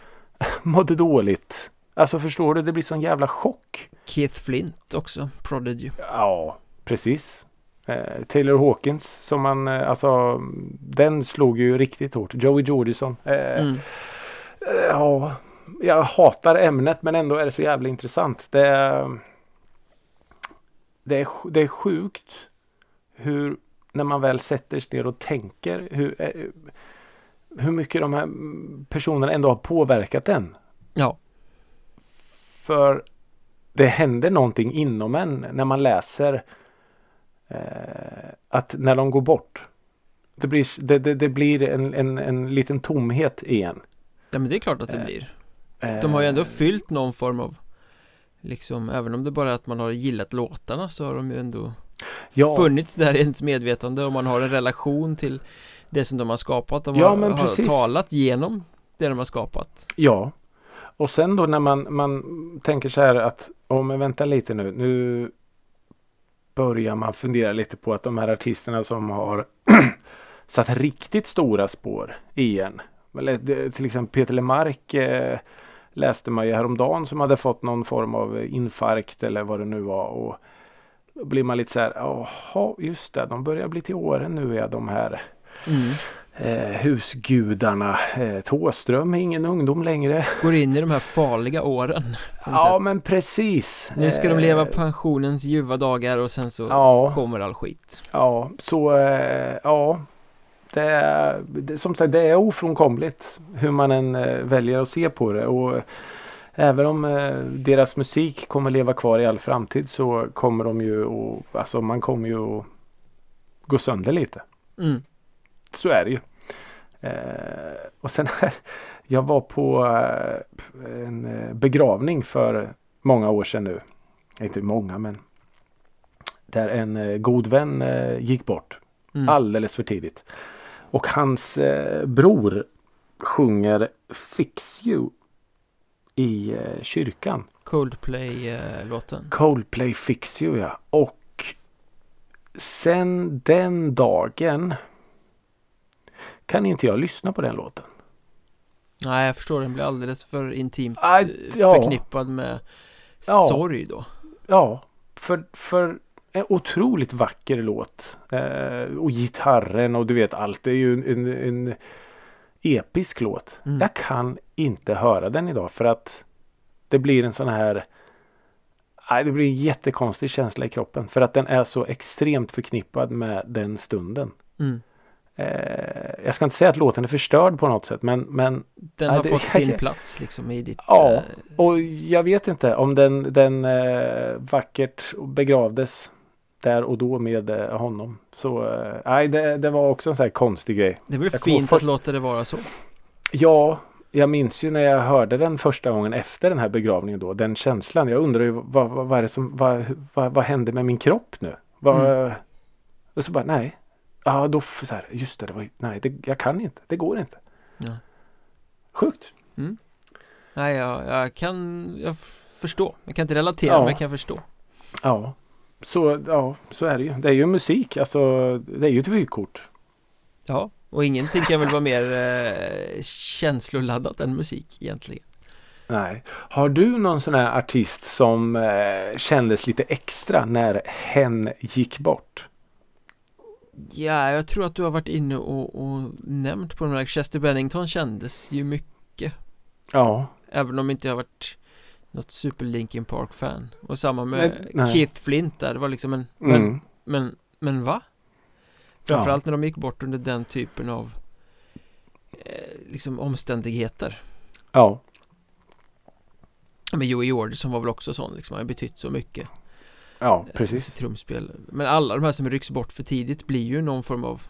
mådde dåligt Alltså förstår du, det blir sån jävla chock. Keith Flint också, Prodigy. Ja, precis. Eh, Taylor Hawkins som man, eh, alltså den slog ju riktigt hårt. Joey Jordison. Eh, mm. Eh, ja, jag hatar ämnet men ändå är det så jävla intressant. Det det är, det är sjukt hur när man väl sätter sig ner och tänker hur, eh, hur mycket de här personerna ändå har påverkat en. Ja. För det händer någonting inom en när man läser eh, att när de går bort. Det blir, det, det, det blir en, en, en liten tomhet igen. Ja men det är klart att det eh, blir. De har ju ändå fyllt någon form av Liksom även om det bara är att man har gillat låtarna så har de ju ändå ja. Funnits där i ens medvetande och man har en relation till Det som de har skapat. De ja, har, har talat genom det de har skapat. Ja och sen då när man, man tänker så här att, oh, men vänta lite nu, nu börjar man fundera lite på att de här artisterna som har satt riktigt stora spår i en. Till exempel Peter Lemark eh, läste man ju häromdagen som hade fått någon form av infarkt eller vad det nu var. Och då blir man lite så här, jaha just det, de börjar bli till åren nu är de här. Mm eh, husgudarna. Eh, Tåström är ingen ungdom längre. Går in i de här farliga åren. Ja sätt. men precis. Nu ska de leva eh, pensionens ljuva dagar och sen så ja, kommer all skit. Ja, så eh, ja. Det är, det, som sagt det är ofrånkomligt hur man än eh, väljer att se på det. Och Även om eh, deras musik kommer leva kvar i all framtid så kommer de ju och alltså man kommer ju att gå sönder lite. Mm. Så är det ju. Eh, och sen jag var på eh, en eh, begravning för många år sedan nu. Inte många men. Där en god vän gick bort. Mm. Alldeles för tidigt. Och hans bror sjunger Fix You i kyrkan. Coldplay-låten. Coldplay Fix You ja. Och sen den dagen kan inte jag lyssna på den låten. Nej, jag förstår. Den blir alldeles för intimt äh, ja. förknippad med ja. sorg då. Ja, för, för en otroligt vacker låt. Eh, och gitarren och du vet allt. Det är ju en, en episk låt. Mm. Jag kan inte höra den idag för att det blir en sån här Nej, det blir en jättekonstig känsla i kroppen för att den är så extremt förknippad med den stunden. Mm. Eh, jag ska inte säga att låten är förstörd på något sätt men, men Den har det, fått sin plats liksom i ditt Ja eh, och jag vet inte om den, den eh, vackert begravdes där och då med eh, honom. Så eh, nej det, det var också en sån här konstig grej. Det väl fint för... att låta det vara så. Ja jag minns ju när jag hörde den första gången efter den här begravningen då. Den känslan. Jag undrar ju vad, vad, vad är det som, vad, vad, vad hände med min kropp nu? Vad, mm. Och så bara nej. Ja då så här, just det, det var, nej det, jag kan inte. Det går inte. Ja. Sjukt. Mm. Nej jag, jag kan jag förstå. Jag kan inte relatera ja. men jag kan förstå. Ja. Så, ja, så är det ju. Det är ju musik. Alltså det är ju ett vykort. Ja. Och ingenting kan väl vara mer eh, känsloladdat än musik egentligen. Nej. Har du någon sån här artist som eh, kändes lite extra när hen gick bort? Ja, jag tror att du har varit inne och, och nämnt på den här Chester Bennington kändes ju mycket. Ja. Även om inte jag varit något super Linkin Park fan. Och samma med nej, Keith Flint där, det var liksom en, mm. men, men, men va? Framförallt ja. när de gick bort under den typen av eh, liksom omständigheter. Ja. Men Joey Jordison var väl också sån liksom, han har betytt så mycket. Ja, eh, precis. Trumspel. Men alla de här som rycks bort för tidigt blir ju någon form av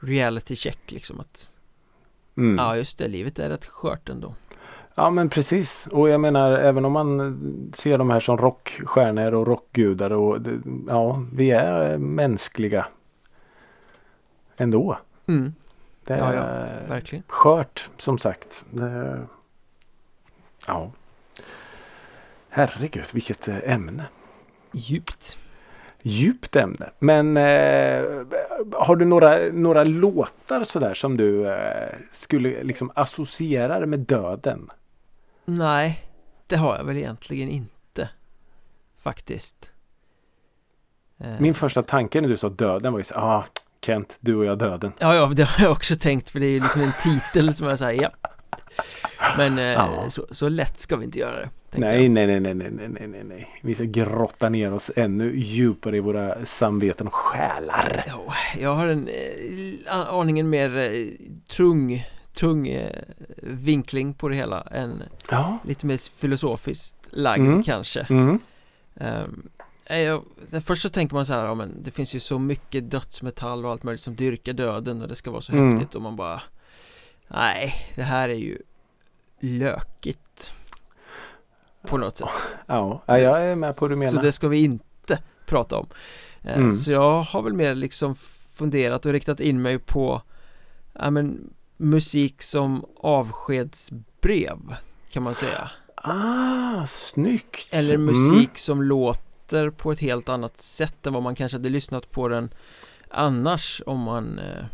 reality check liksom att mm. Ja just det, livet är rätt skört ändå. Ja men precis och jag menar även om man ser de här som rockstjärnor och rockgudar och ja vi är mänskliga ändå. Mm. Det är ja, ja, verkligen. skört som sagt. Det, ja. Herregud vilket eh, ämne. Djupt. Djupt ämne. Men eh, har du några, några låtar sådär som du eh, skulle liksom associera med döden? Nej, det har jag väl egentligen inte. Faktiskt. Min första tanke när du sa döden var ju så ah, Kent, du och jag döden. Ja, ja, det har jag också tänkt för det är ju liksom en titel som jag säger, ja. Men eh, ja. så, så lätt ska vi inte göra det. Nej, nej, nej, nej, nej, nej, nej, nej. Vi ska grotta ner oss ännu djupare i våra samveten och själar. Ja, jag har en eh, aningen mer eh, tung, tung eh, vinkling på det hela än ja. lite mer filosofiskt lagd mm. kanske. Mm. Um, jag, först så tänker man så här, ja, men det finns ju så mycket dödsmetall och allt möjligt som dyrkar döden och det ska vara så mm. häftigt och man bara Nej, det här är ju lökigt På något sätt Ja, jag är med på vad du menar Så det ska vi inte prata om eh, mm. Så jag har väl mer liksom funderat och riktat in mig på Ja men musik som avskedsbrev kan man säga Ah, snyggt! Eller musik mm. som låter låter på ett helt annat sätt än vad man kanske hade lyssnat på den annars om man eh,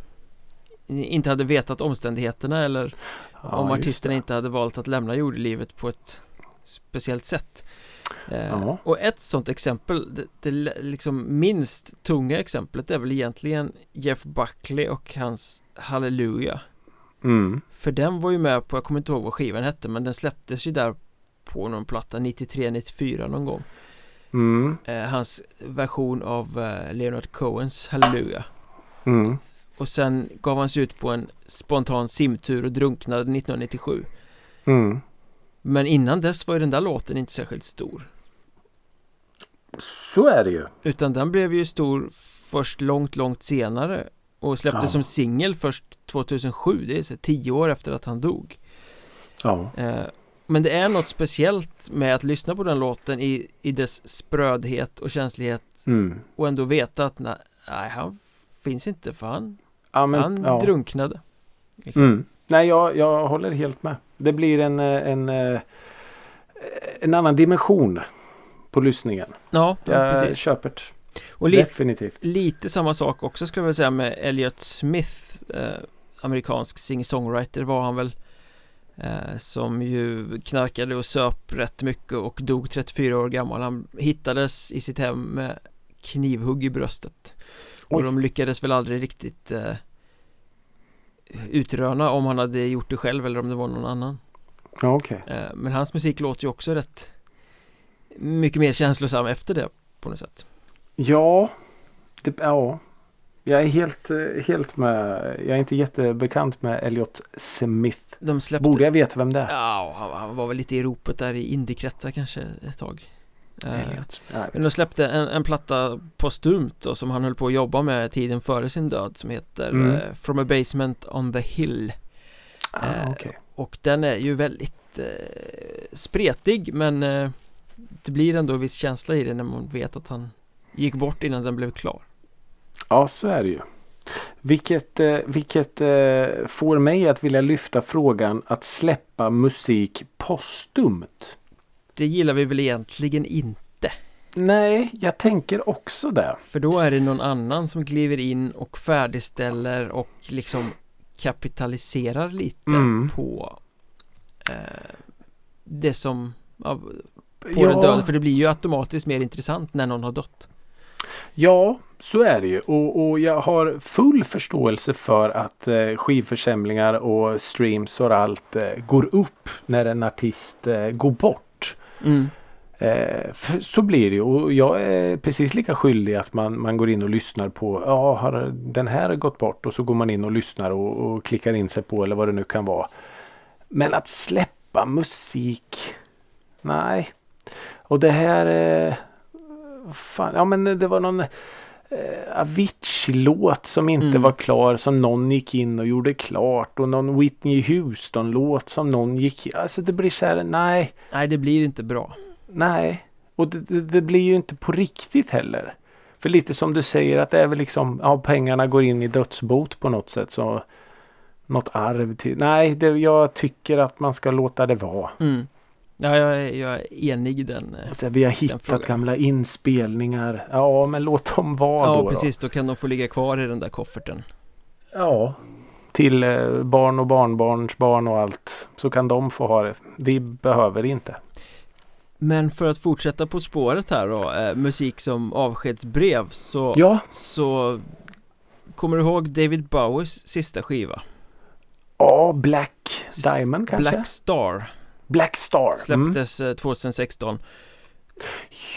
inte hade vetat omständigheterna eller ja, om artisterna inte hade valt att lämna jordelivet på ett speciellt sätt. Eh, Och ett sånt exempel, det, det liksom minst tunga exemplet är väl egentligen Jeff Buckley och hans Halleluja mm. För den var ju med på, jag kommer inte ihåg vad skivan hette men den släpptes ju där på någon platta 93-94 någon gång Mm. Eh, hans version av eh, Leonard Cohens Halleluja. Mm. Och sen gav han sig ut på en spontan simtur och drunknade 1997. Mm. Men innan dess var ju den där låten inte särskilt stor. Så är det ju. Utan den blev ju stor först långt, långt senare. Och släpptes ja. som singel först 2007. Det är så tio år efter att han dog. Ja. Eh, men det är något speciellt med att lyssna på den låten i, i dess sprödhet och känslighet mm. och ändå veta att nej, han finns inte för han, ja, men, han ja. drunknade. Mm. Nej, jag, jag håller helt med. Det blir en, en, en, en annan dimension på lyssningen. Ja, jag precis. köper det. Och li Definitivt. Lite samma sak också skulle jag vilja säga med Elliot Smith, eh, amerikansk singer-songwriter var han väl Eh, som ju knarkade och söp rätt mycket och dog 34 år gammal Han hittades i sitt hem med knivhugg i bröstet Oj. Och de lyckades väl aldrig riktigt eh, utröna om han hade gjort det själv eller om det var någon annan ja, okay. eh, Men hans musik låter ju också rätt mycket mer känslosam efter det på något sätt Ja, det, ja Jag är helt, eh, helt med. Jag är inte jättebekant med Elliot Smith. De släppte... Borde jag veta vem det är? Ja, han var väl lite i ropet där i indiekretsar kanske ett tag. Elliot. Men de släppte en, en platta postumt då, som han höll på att jobba med tiden före sin död som heter mm. uh, From a Basement on the Hill. Ah, uh, okay. Och den är ju väldigt uh, spretig men det blir ändå en viss känsla i det när man vet att han gick bort innan den blev klar. Ja, så är det ju. Vilket, eh, vilket eh, får mig att vilja lyfta frågan att släppa musik postumt. Det gillar vi väl egentligen inte? Nej, jag tänker också det. För då är det någon annan som kliver in och färdigställer och liksom kapitaliserar lite mm. på eh, det som ja, på ja. den döda. För det blir ju automatiskt mer intressant när någon har dött. Ja, så är det ju och, och jag har full förståelse för att eh, skivförsämlingar och streams och allt eh, går upp när en artist eh, går bort. Mm. Eh, så blir det ju och jag är precis lika skyldig att man, man går in och lyssnar på Ja, har den här gått bort? Och så går man in och lyssnar och, och klickar in sig på eller vad det nu kan vara. Men att släppa musik Nej. Och det här eh, fan, ja men det var någon eh, Avicii-låt som inte mm. var klar som någon gick in och gjorde klart och någon Whitney Houston-låt som någon gick Alltså det blir så här, nej. Nej det blir inte bra. Nej. Och det, det, det, blir ju inte på riktigt heller. För lite som du säger att det är väl liksom, ja pengarna går in i dödsbot på något sätt så något arv till. Nej, det, jag tycker att man ska låta det vara. Mm. Ja, jag är, jag är enig i den alltså, Vi har hittat gamla inspelningar. Ja, men låt dem vara ja, då. Ja, precis. Då kan de få ligga kvar i den där kofferten. Ja, till eh, barn och barnbarns barn och allt. Så kan de få ha det. Vi behöver inte. Men för att fortsätta på spåret här då, eh, musik som avskedsbrev så, ja. så Kommer du ihåg David Bowies sista skiva? Ja, Black Diamond kanske? Black Star Black Star. Släpptes mm. 2016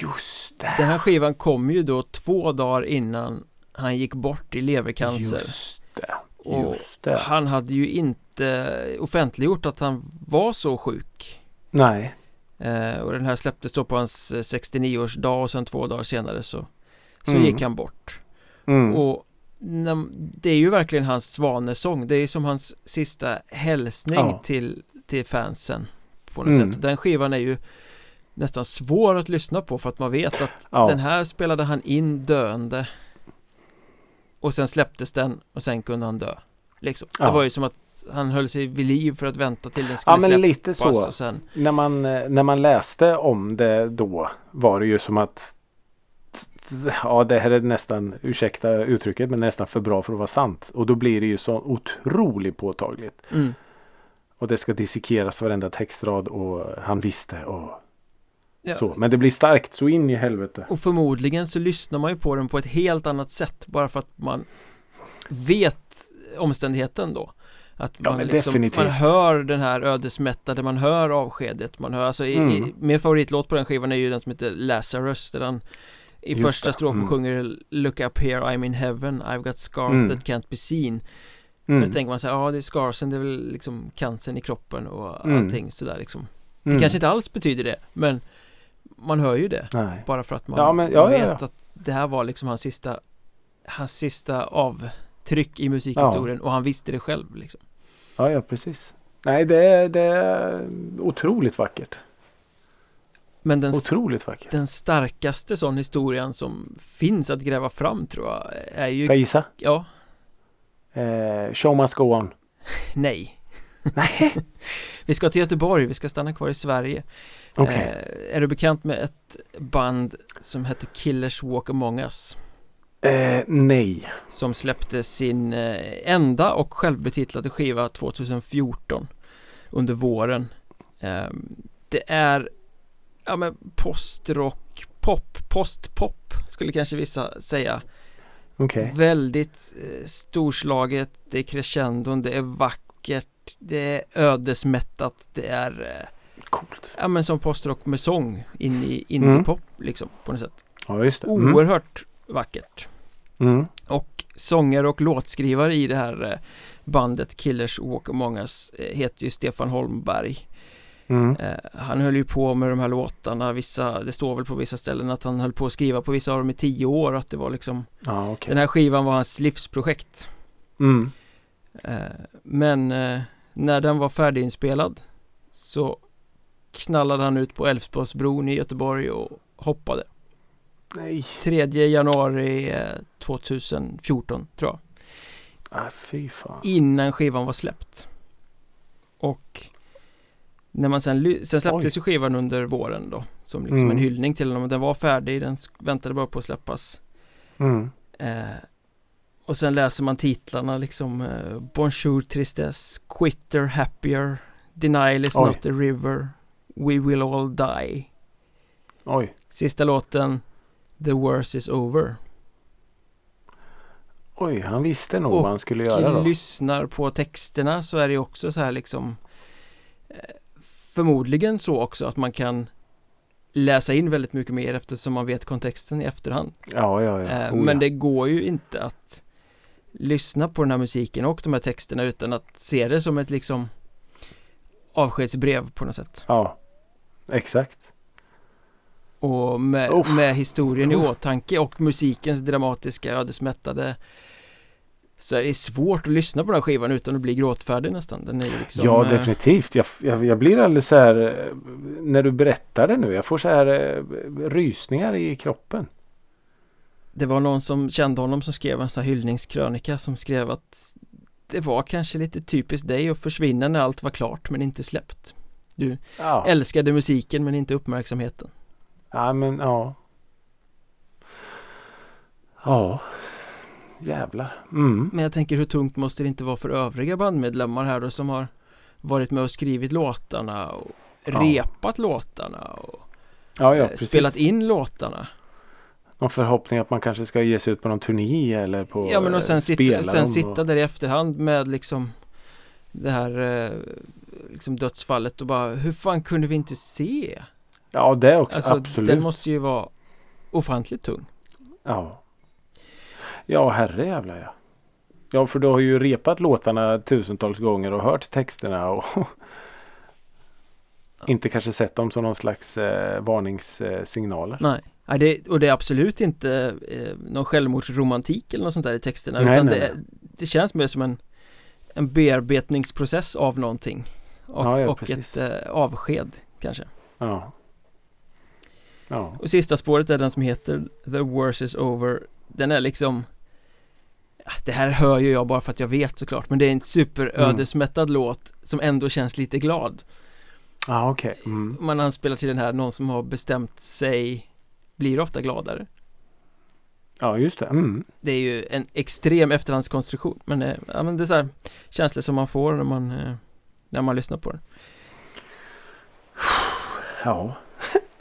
Just det. Den här skivan kom ju då två dagar innan han gick bort i levercancer. Just det. Just det. Och han hade ju inte offentliggjort att han var så sjuk. Nej. Eh, och den här släpptes då på hans 69-årsdag och sen två dagar senare så, så mm. gick han bort. Mm. Och det är ju verkligen hans svanesång. Det är som hans sista hälsning ja. till, till fansen på något mm. sätt. Den skivan är ju nästan svår att lyssna på för att man vet att ja. den här spelade han in döende och sen släpptes den och sen kunde han dö. Liksom. Ja. Det var ju som att han höll sig vid liv för att vänta till den skulle ja, men släppas lite så. sen... när, man, när man läste om det då var det ju som att Ja det här är nästan, ursäkta uttrycket, men nästan för bra för att vara sant. Och då blir det ju så otroligt påtagligt. Mm. Och det ska dissekeras varenda textrad och han visste och ja. så. Men det blir starkt så in i helvete. Och förmodligen så lyssnar man ju på den på ett helt annat sätt bara för att man vet omständigheten då. Att man, ja, liksom, man hör den här ödesmättade, man hör avskedet, man hör alltså mm. i, min favoritlåt på den skivan är ju den som heter Lazarus där han i Just första strofen mm. sjunger Look up here I'm in heaven I've got scars mm. that can't be seen Mm. Då tänker man så här, ja det är scarsen, det är väl liksom cancern i kroppen och mm. allting sådär liksom Det mm. kanske inte alls betyder det, men man hör ju det Nej. Bara för att man, ja, men, ja, man vet ja, att det här var liksom hans sista Hans sista avtryck i musikhistorien och han visste det själv liksom Ja, ja precis Nej, det är, det är otroligt vackert men den, Otroligt vackert. Den starkaste sån historien som finns att gräva fram tror jag är ju Får jag gissa? Ja Eh, show must go on. Nej. Nej. vi ska till Göteborg, vi ska stanna kvar i Sverige. Okay. Eh, är du bekant med ett band som heter Killers Walk Among Us? Eh, nej. Som släppte sin eh, enda och självbetitlade skiva 2014 under våren. Eh, det är ja men postrock, pop, postpop skulle kanske vissa säga. Okay. Väldigt eh, storslaget, det är crescendon, det är vackert, det är ödesmättat, det är eh, Coolt. Ja men som postrock med sång in i indiepop mm. liksom på något sätt. Ja just det. Mm. Oerhört vackert. Mm. Och sångare och låtskrivare i det här eh, bandet Killers Walk Among Us heter ju Stefan Holmberg mm. Han höll ju på med de här låtarna, vissa, det står väl på vissa ställen att han höll på att skriva på vissa av dem i tio år att det var liksom ah, okay. Den här skivan var hans livsprojekt mm. Men när den var färdiginspelad så knallade han ut på Älvsborgsbron i Göteborg och hoppade Nej 3 januari 2014 tror jag Ah, fy fan. Innan skivan var släppt Och När man sen, sen släpptes ju skivan under våren då Som liksom mm. en hyllning till honom, den var färdig, den väntade bara på att släppas mm. eh, Och sen läser man titlarna liksom eh, Bonjour Tristesse, Quitter Happier Denial is Oj. not a river We will all die Oj Sista låten The worst is over Oj, han visste nog och vad han skulle göra då. lyssnar på texterna så är det också så här liksom eh, Förmodligen så också att man kan Läsa in väldigt mycket mer eftersom man vet kontexten i efterhand. Ja, ja, ja. oh, Men det går ju inte att Lyssna på den här musiken och de här texterna utan att se det som ett liksom Avskedsbrev på något sätt. Ja Exakt. Och med, oh. med historien i åtanke och musikens dramatiska ödesmättade så är det svårt att lyssna på den här skivan utan att bli gråtfärdig nästan. Den är liksom, ja, eh, definitivt. Jag, jag, jag, blir alldeles så här eh, när du berättar det nu. Jag får så här eh, rysningar i kroppen. Det var någon som kände honom som skrev en sån här hyllningskrönika som skrev att det var kanske lite typiskt dig att försvinna när allt var klart men inte släppt. Du ja. älskade musiken men inte uppmärksamheten. Ja men ja. Ja. Jävlar. Mm. Men jag tänker hur tungt måste det inte vara för övriga bandmedlemmar här då som har varit med och skrivit låtarna och ja. repat låtarna och ja, ja, eh, spelat in låtarna. Någon förhoppning att man kanske ska ge sig ut på någon turné eller på Ja men och sen, sitta, sen sitta där i efterhand med liksom Det här eh, liksom dödsfallet och bara hur fan kunde vi inte se? Ja det också, alltså, absolut. Den måste ju vara ofantligt tung. Ja. Ja, herrejävlar ja. Ja, för du har ju repat låtarna tusentals gånger och hört texterna och inte kanske sett dem som någon slags eh, varningssignaler. Nej, nej det, och det är absolut inte eh, någon självmordsromantik eller något sånt där i texterna nej, utan nej, det, nej. det känns mer som en, en bearbetningsprocess av någonting och, ja, ja, och ett eh, avsked kanske. Ja. ja. Och sista spåret är den som heter The worst is over Den är liksom det här hör ju jag bara för att jag vet såklart men det är en superödesmättad mm. låt som ändå känns lite glad Ja ah, okej okay. mm. Man anspelar till den här, någon som har bestämt sig blir ofta gladare Ja just det mm. Det är ju en extrem efterhandskonstruktion men, eh, ja, men det är så här känslor som man får när man eh, När man lyssnar på den Ja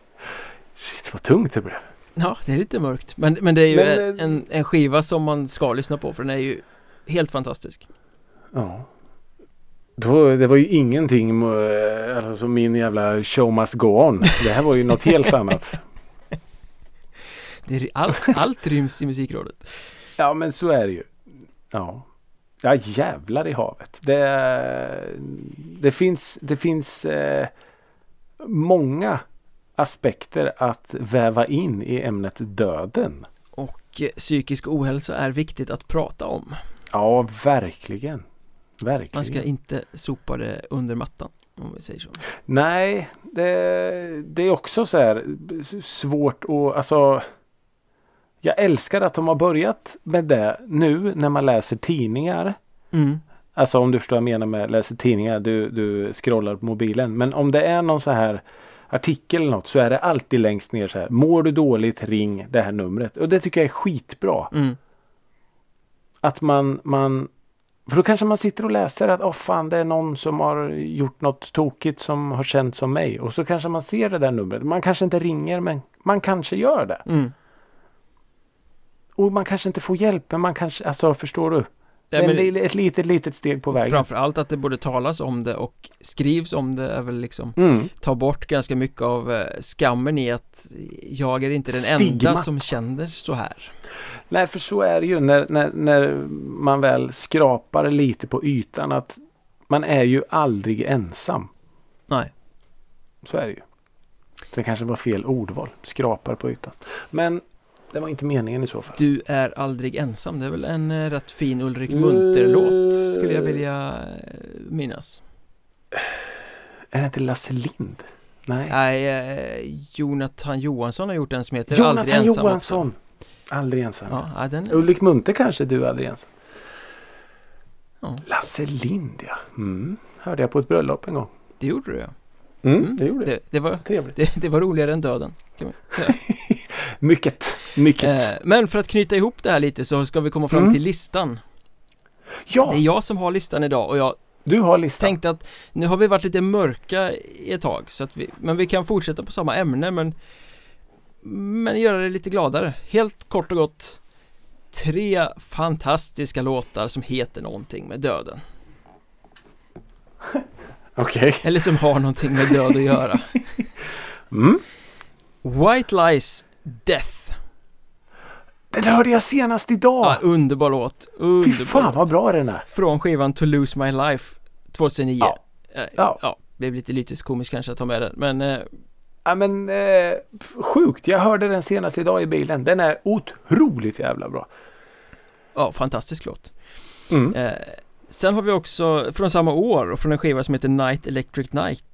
Shit vad tungt det blev Ja, det är lite mörkt Men, men det är ju men, eh, en, en skiva som man ska lyssna på för den är ju helt fantastisk Ja då, det var ju ingenting eh, alltså som min jävla show must go on. Det här var ju något helt annat. Det är, all, allt ryms i musikrådet. Ja men så är det ju. Ja. Ja jävlar i havet. Det, det finns, det finns eh, många aspekter att väva in i ämnet döden. Och psykisk ohälsa är viktigt att prata om. Ja, verkligen. Verkligen. Man ska inte sopa det under mattan om vi säger så. Nej, det, det är också så här svårt att alltså Jag älskar att de har börjat med det nu när man läser tidningar. Mm. Alltså om du förstår vad jag menar med läser tidningar. Du, du scrollar på mobilen. Men om det är någon så här artikel eller något så är det alltid längst ner så här. Mår du dåligt ring det här numret. Och det tycker jag är skitbra. Mm. Att man, man för då kanske man sitter och läser att åh fan det är någon som har gjort något tokigt som har känt som mig. Och så kanske man ser det där numret. Man kanske inte ringer men man kanske gör det. Mm. Och man kanske inte får hjälp men man kanske, alltså förstår du? Ja, men, ett litet, litet steg på vägen. Framförallt att det både talas om det och skrivs om det är väl liksom mm. Ta bort ganska mycket av eh, skammen i att jag är inte den Stigma. enda som känner så här. Nej, för så är det ju när, när, när man väl skrapar lite på ytan att man är ju aldrig ensam. Nej. Så är det ju. Det kanske var fel ordval. Skrapar på ytan. Men det var inte meningen i så fall. Du är aldrig ensam. Det är väl en eh, rätt fin Ulrik Munter-låt skulle jag vilja eh, minnas. Är det inte Lasse Lind? Nej. Nej, eh, Jonathan Johansson har gjort en som heter Jonathan Aldrig ensam Johansson. Också. Aldrig ensam. Ja, den... Ulrik Munter kanske du aldrig ensam. Ja. Lasse Lind ja. Mm. Hörde jag på ett bröllop en gång. Det gjorde du ja. Mm, mm. det gjorde det. Det var, Trevligt. Det, det var roligare än döden. Man, mycket, mycket. Eh, men för att knyta ihop det här lite så ska vi komma fram mm. till listan. Ja! Det är jag som har listan idag och jag du har listan. tänkte att nu har vi varit lite mörka ett tag så att vi, men vi kan fortsätta på samma ämne men men göra det lite gladare. Helt kort och gott tre fantastiska låtar som heter någonting med döden. Okay. Eller som har någonting med död att göra. mm. White Lies Death. Den hörde jag senast idag. Ja, underbar låt. Underbar Fy fan vad bra den är. Från skivan To Lose My Life 2009. Ja. Eh, ja. ja. Det blev lite lyteskomiskt kanske att ta med den men eh... Ja men eh, sjukt. Jag hörde den senast idag i bilen. Den är otroligt jävla bra. Ja, fantastisk låt. Mm. Eh, sen har vi också från samma år och från en skiva som heter Night Electric Night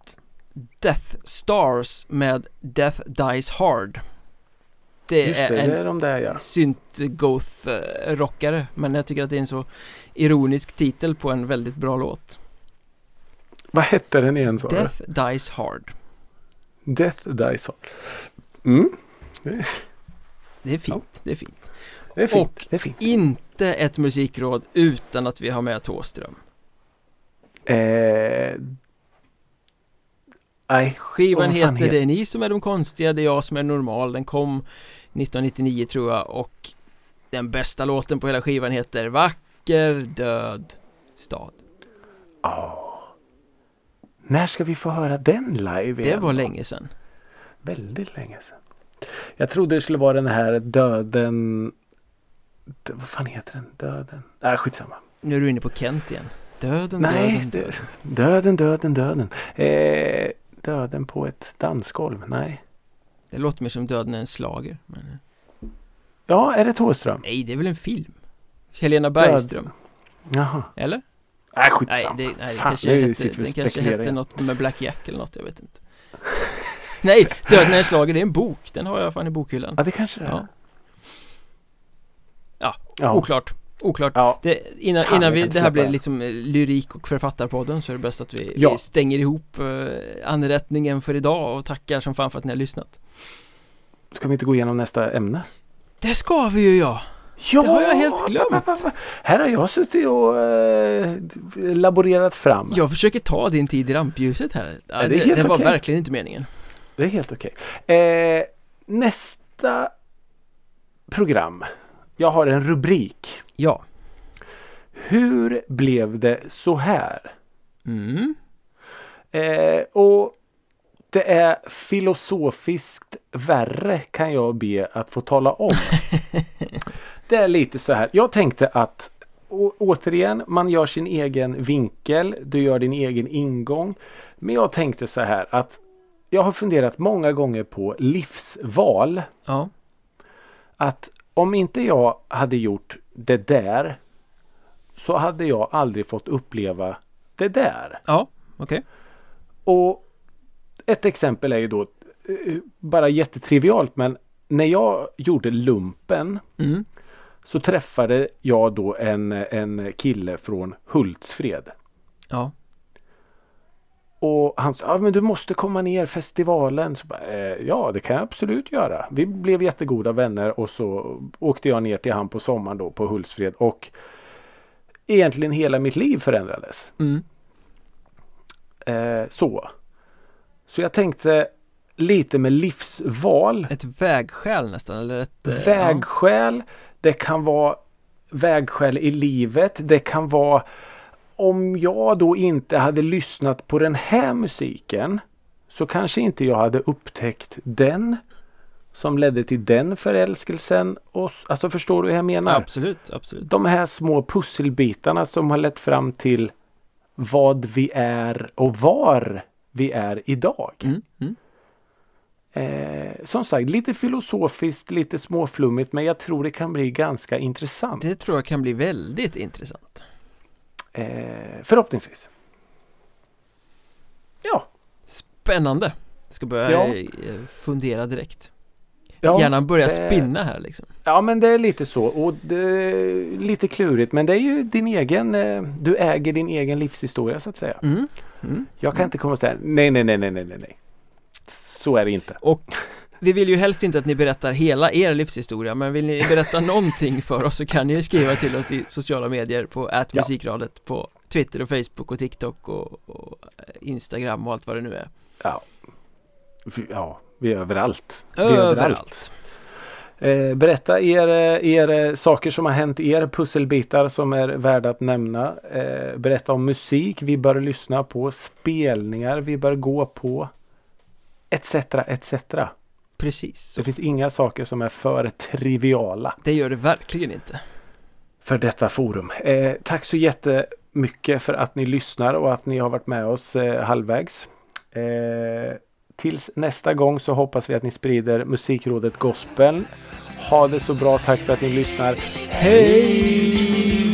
Death Stars med Death Dies Hard. Det, det är en det är de där, ja. synt-goth-rockare men jag tycker att det är en så ironisk titel på en väldigt bra låt. Vad hette den igen sa Death du? Dies Hard. Death Dies Hard. Mm. Det är fint, ja. det är fint. Det är fint. Och det är fint. Inte ett musikråd utan att vi har med Tåström. Eh, nej. Skivan heter, heter Det är ni som är de konstiga, det är jag som är normal. Den kom 1999 tror jag och den bästa låten på hela skivan heter Vacker död stad. Oh. När ska vi få höra den live igen? Det var länge sedan. Väldigt länge sedan. Jag trodde det skulle vara den här döden vad fan heter den? Döden? Nej, äh, skitsamma. Nu är du inne på Kent igen. Döden, Nej, döden, döden. Döden, döden, döden. Eh, döden på ett dansgolv. Nej. Det låter mer som Döden är en slager. Men... Eh. Ja, är det Thåström? Nej, det är väl en film. Helena Bergström. Död. Jaha. Eller? Nej, skitsamma. Nej, det, nej, Fan, kanske hette, den kanske hette något med Black Jack eller något, jag vet inte. nej, Döden är en slager, det är en bok. Den har jag fan i bokhyllan. Ja, det kanske det är. Ja. Ja, oklart Oklart. Ja. Det, innan, innan vi, det här blir liksom eh, lyrik och författarpodden så är det bäst att vi, ja. vi stänger ihop uh, anrättningen för idag och tackar som fan för att ni har lyssnat. Ska vi inte gå igenom nästa ämne? Det ska vi ju ja! Ja! Det har jag helt glömt. Här har jag suttit och äh, laborerat fram. Jag försöker ta din tid i rampljuset här. Ja, det, det, det var verkligen inte meningen. Det är helt okej. Okay. Eh, nästa program jag har en rubrik. Ja. Hur blev det så här? Mm. Eh, och det är filosofiskt värre kan jag be att få tala om. det är lite så här. Jag tänkte att å, återigen, man gör sin egen vinkel. Du gör din egen ingång. Men jag tänkte så här att jag har funderat många gånger på livsval. Ja. Att om inte jag hade gjort det där så hade jag aldrig fått uppleva det där. Ja, okej. Okay. Och ett exempel är ju då eh, bara jättetrivialt men när jag gjorde lumpen mm. så träffade jag då en, en kille från Hultsfred. Ja. Och han sa, ja men du måste komma ner festivalen. Så bara, eh, ja det kan jag absolut göra. Vi blev jättegoda vänner och så åkte jag ner till han på sommaren då på Hultsfred och egentligen hela mitt liv förändrades. Mm. Eh, så. Så jag tänkte lite med livsval. Ett vägskäl nästan eller ett eh, Vägskäl. Det kan vara vägskäl i livet. Det kan vara om jag då inte hade lyssnat på den här musiken så kanske inte jag hade upptäckt den som ledde till den förälskelsen. Och, alltså förstår du hur jag menar? Absolut, absolut. De här små pusselbitarna som har lett fram till vad vi är och var vi är idag. Mm, mm. Eh, som sagt lite filosofiskt, lite småflummigt men jag tror det kan bli ganska intressant. Det tror jag kan bli väldigt intressant. Eh, förhoppningsvis. Ja. Spännande. Jag ska börja ja. Eh, fundera direkt. Ja, Hjärnan börjar det... spinna här liksom. Ja men det är lite så och det är lite klurigt men det är ju din egen eh, Du äger din egen livshistoria så att säga. Mm. Mm. Jag kan mm. inte komma och säga nej nej nej nej nej nej. Så är det inte. Och vi vill ju helst inte att ni berättar hela er livshistoria men vill ni berätta någonting för oss så kan ni skriva till oss i sociala medier på ätmusikradet ja. på Twitter och Facebook och TikTok och, och, Instagram och allt vad det nu är. Ja, ja vi är överallt. Vi är överallt. överallt. Eh, berätta er, er saker som har hänt er, pusselbitar som är värda att nämna. Eh, berätta om musik vi bör lyssna på, spelningar vi bör gå på. Etc, etc. Precis. Så. Det finns inga saker som är för triviala. Det gör det verkligen inte. För detta forum. Eh, tack så jättemycket för att ni lyssnar och att ni har varit med oss eh, halvvägs. Eh, tills nästa gång så hoppas vi att ni sprider musikrådet gospel. Ha det så bra. Tack för att ni lyssnar. Hej!